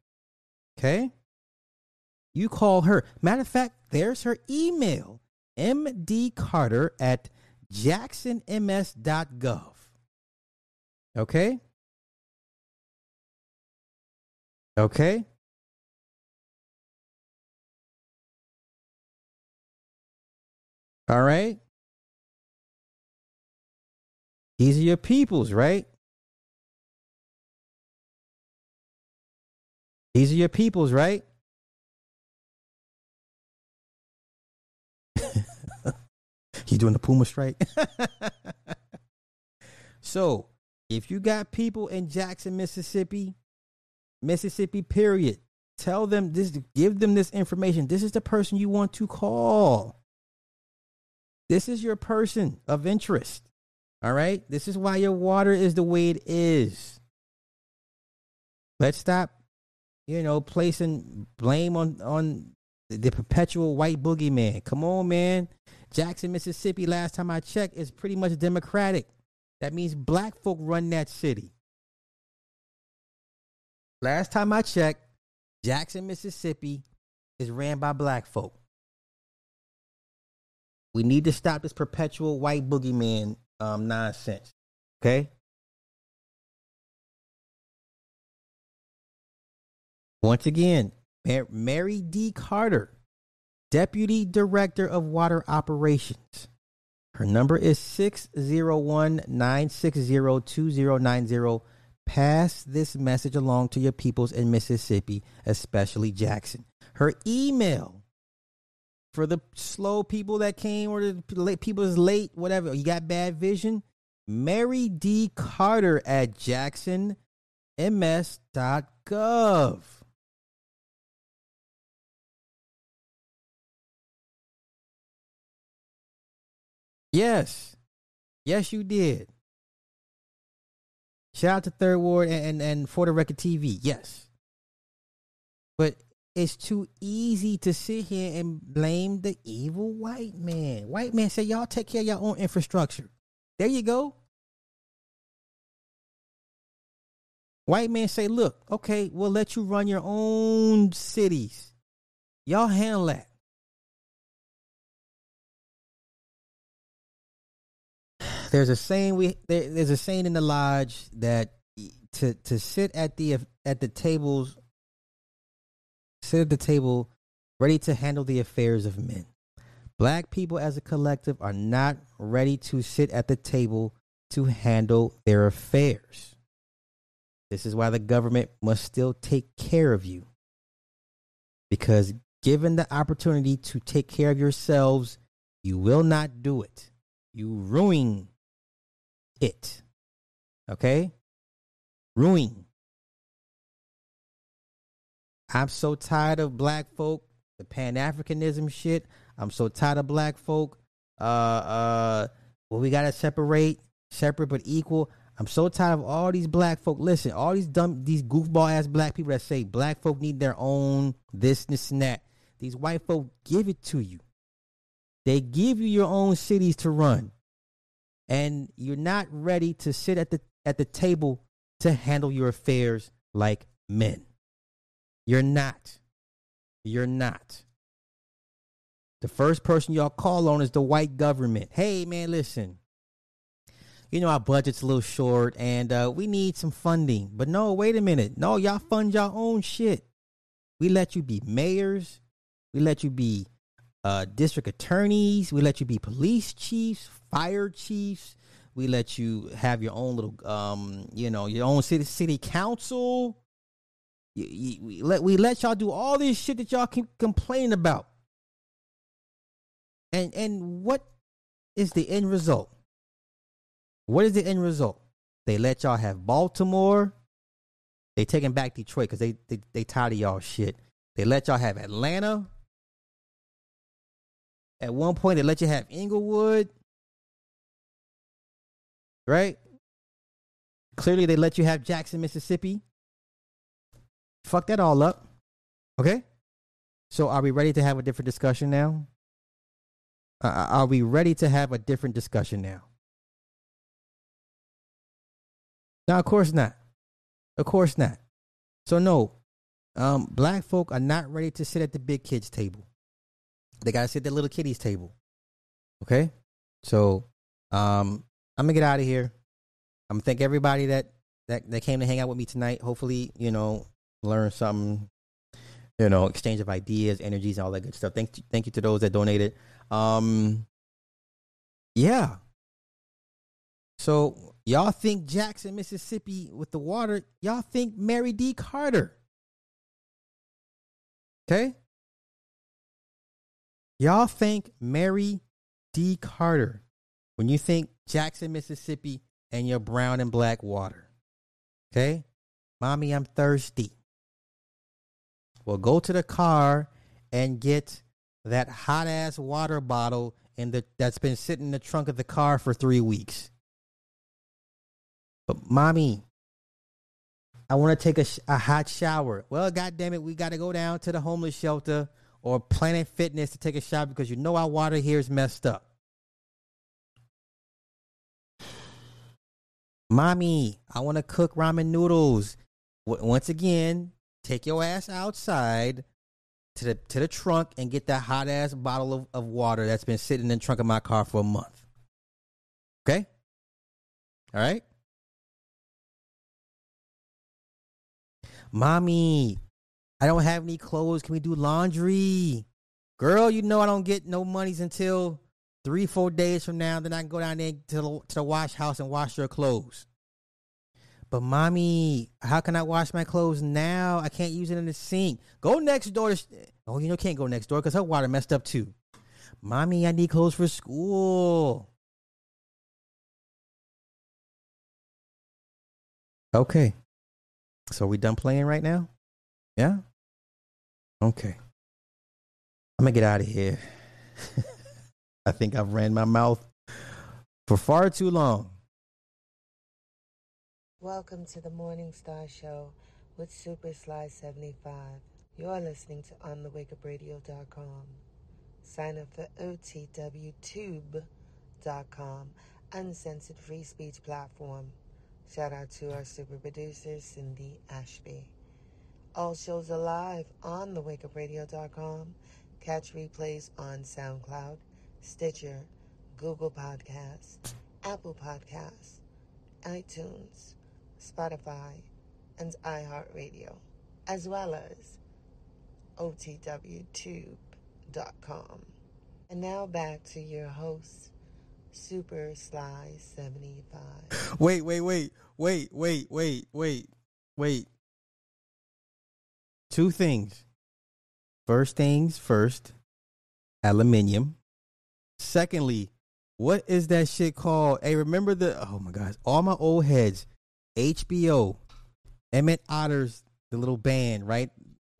Okay? You call her. Matter of fact, there's her email mdcarter at jacksonms.gov. Okay? Okay? All right? These are your peoples, right? These are your peoples, right? He's doing the Puma strike. [laughs] so, if you got people in Jackson, Mississippi, Mississippi, period, tell them this, give them this information. This is the person you want to call. This is your person of interest. All right? This is why your water is the way it is. Let's stop, you know, placing blame on on the perpetual white boogeyman. Come on, man. Jackson, Mississippi, last time I checked, is pretty much democratic. That means black folk run that city. Last time I checked, Jackson, Mississippi is ran by black folk. We need to stop this perpetual white boogeyman um, nonsense. Okay? Once again, Mary D. Carter Deputy Director of Water Operations. Her number is 601 960 2090. Pass this message along to your peoples in Mississippi, especially Jackson. Her email for the slow people that came or the late people is late, whatever, you got bad vision. Mary D. Carter at jacksonms.gov. Yes. Yes, you did. Shout out to Third Ward and, and, and For the Record TV. Yes. But it's too easy to sit here and blame the evil white man. White man say, y'all take care of your own infrastructure. There you go. White man say, look, okay, we'll let you run your own cities. Y'all handle that. There's a saying we there, there's a saying in the lodge that to to sit at the at the tables sit at the table ready to handle the affairs of men. Black people as a collective are not ready to sit at the table to handle their affairs. This is why the government must still take care of you. Because given the opportunity to take care of yourselves, you will not do it. You ruin it. Okay? Ruin. I'm so tired of black folk, the Pan Africanism shit. I'm so tired of black folk. Uh uh well, we gotta separate, separate but equal. I'm so tired of all these black folk. Listen, all these dumb, these goofball ass black people that say black folk need their own this, this, and that. These white folk give it to you. They give you your own cities to run and you're not ready to sit at the at the table to handle your affairs like men. You're not. You're not. The first person y'all call on is the white government. Hey man, listen. You know our budget's a little short and uh, we need some funding. But no, wait a minute. No, y'all fund your own shit. We let you be mayors. We let you be uh, district attorneys. We let you be police chiefs, fire chiefs. We let you have your own little, um, you know, your own city city council. You, you, we let we let y'all do all this shit that y'all keep complaining about. And and what is the end result? What is the end result? They let y'all have Baltimore. They taking back Detroit because they, they they tired of y'all shit. They let y'all have Atlanta. At one point, they let you have Inglewood. Right? Clearly, they let you have Jackson, Mississippi. Fuck that all up. Okay? So, are we ready to have a different discussion now? Uh, are we ready to have a different discussion now? Now, of course not. Of course not. So, no, um, black folk are not ready to sit at the big kids' table. They got to sit at the little kiddies' table. Okay? So, um, I'm to get out of here. I'm to thank everybody that, that, that came to hang out with me tonight. Hopefully, you know, learn something, you know, exchange of ideas, energies, and all that good stuff. Thank you, thank you to those that donated. Um, yeah. So y'all think Jackson, Mississippi, with the water? Y'all think Mary D. Carter? Okay. Y'all think Mary D. Carter when you think Jackson, Mississippi, and your brown and black water. Okay? Mommy, I'm thirsty. Well, go to the car and get that hot ass water bottle in the that's been sitting in the trunk of the car for three weeks. But mommy, I want to take a, sh- a hot shower. Well, God damn it, we got to go down to the homeless shelter or Planet Fitness to take a shot because you know our water here is messed up. Mommy, I want to cook ramen noodles. W- once again, take your ass outside to the to the trunk and get that hot ass bottle of, of water that's been sitting in the trunk of my car for a month. Okay? All right? Mommy, I don't have any clothes. Can we do laundry? Girl, you know I don't get no monies until three, four days from now. Then I can go down there to the, to the wash house and wash your clothes. But mommy, how can I wash my clothes now? I can't use it in the sink. Go next door. To, oh, you know, can't go next door because her water messed up too. Mommy, I need clothes for school. Okay. So we done playing right now? Yeah? Okay. I'm gonna get out of here. [laughs] I think I've ran my mouth for far too long. Welcome to the Morning Star Show with Super Sly 75. You're listening to OnTheWakeUpRadio.com. Sign up for OTWTube.com, uncensored free speech platform. Shout out to our super producer, Cindy Ashby. All shows are live on TheWakeUpRadio.com. Catch replays on SoundCloud, Stitcher, Google Podcasts, Apple Podcasts, iTunes, Spotify, and iHeartRadio, as well as OTWTube.com. And now back to your host, Super Sly 75. Wait, wait, wait, wait, wait, wait, wait, wait. Two things. First things first, aluminium. Secondly, what is that shit called? Hey, remember the oh my gosh, all my old heads, HBO, Emmett Otter's the little band, right?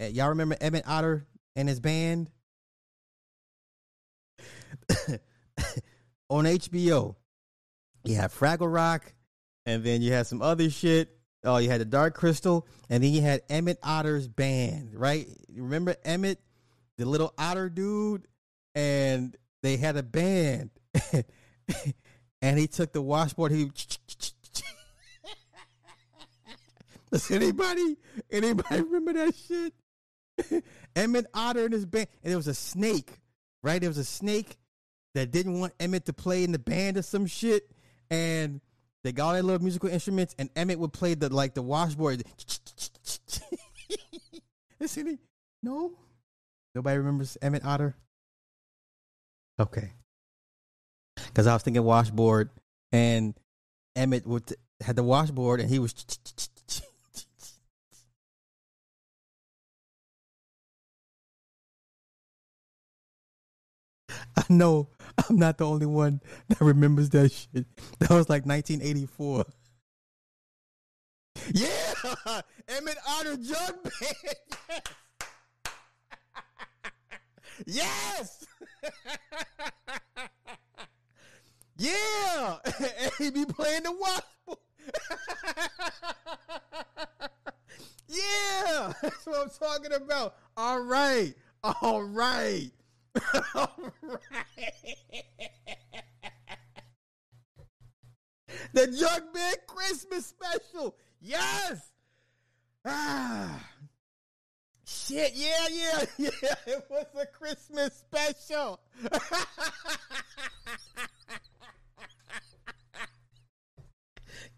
Uh, Y'all remember Emmett Otter and his band? [coughs] On HBO, you have Fraggle Rock, and then you have some other shit. Oh, you had the Dark Crystal, and then you had Emmett Otter's band, right? Remember Emmett, the little otter dude, and they had a band, [laughs] and he took the washboard. He [laughs] does anybody anybody remember that shit? [laughs] Emmett Otter and his band, and there was a snake, right? There was a snake that didn't want Emmett to play in the band or some shit, and they got all their little musical instruments, and Emmett would play the like the washboard. [laughs] Listen, no, nobody remembers Emmett Otter. Okay, because I was thinking washboard, and Emmett would had the washboard, and he was. [laughs] I know [laughs] I'm not the only one that remembers that shit. [laughs] That was like 1984. [laughs] Yeah, Emmett Otter Jug Band. Yes. yes. yeah, and he be playing the wasp. yeah, that's what I'm talking about. All right, all right. [laughs] the Jug Band Christmas special. Yes. Ah. Shit, yeah, yeah, [laughs] yeah. It was a Christmas special. [laughs]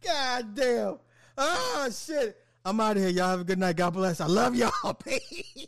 God damn. Oh shit. I'm out of here. Y'all have a good night. God bless. I love y'all. Peace.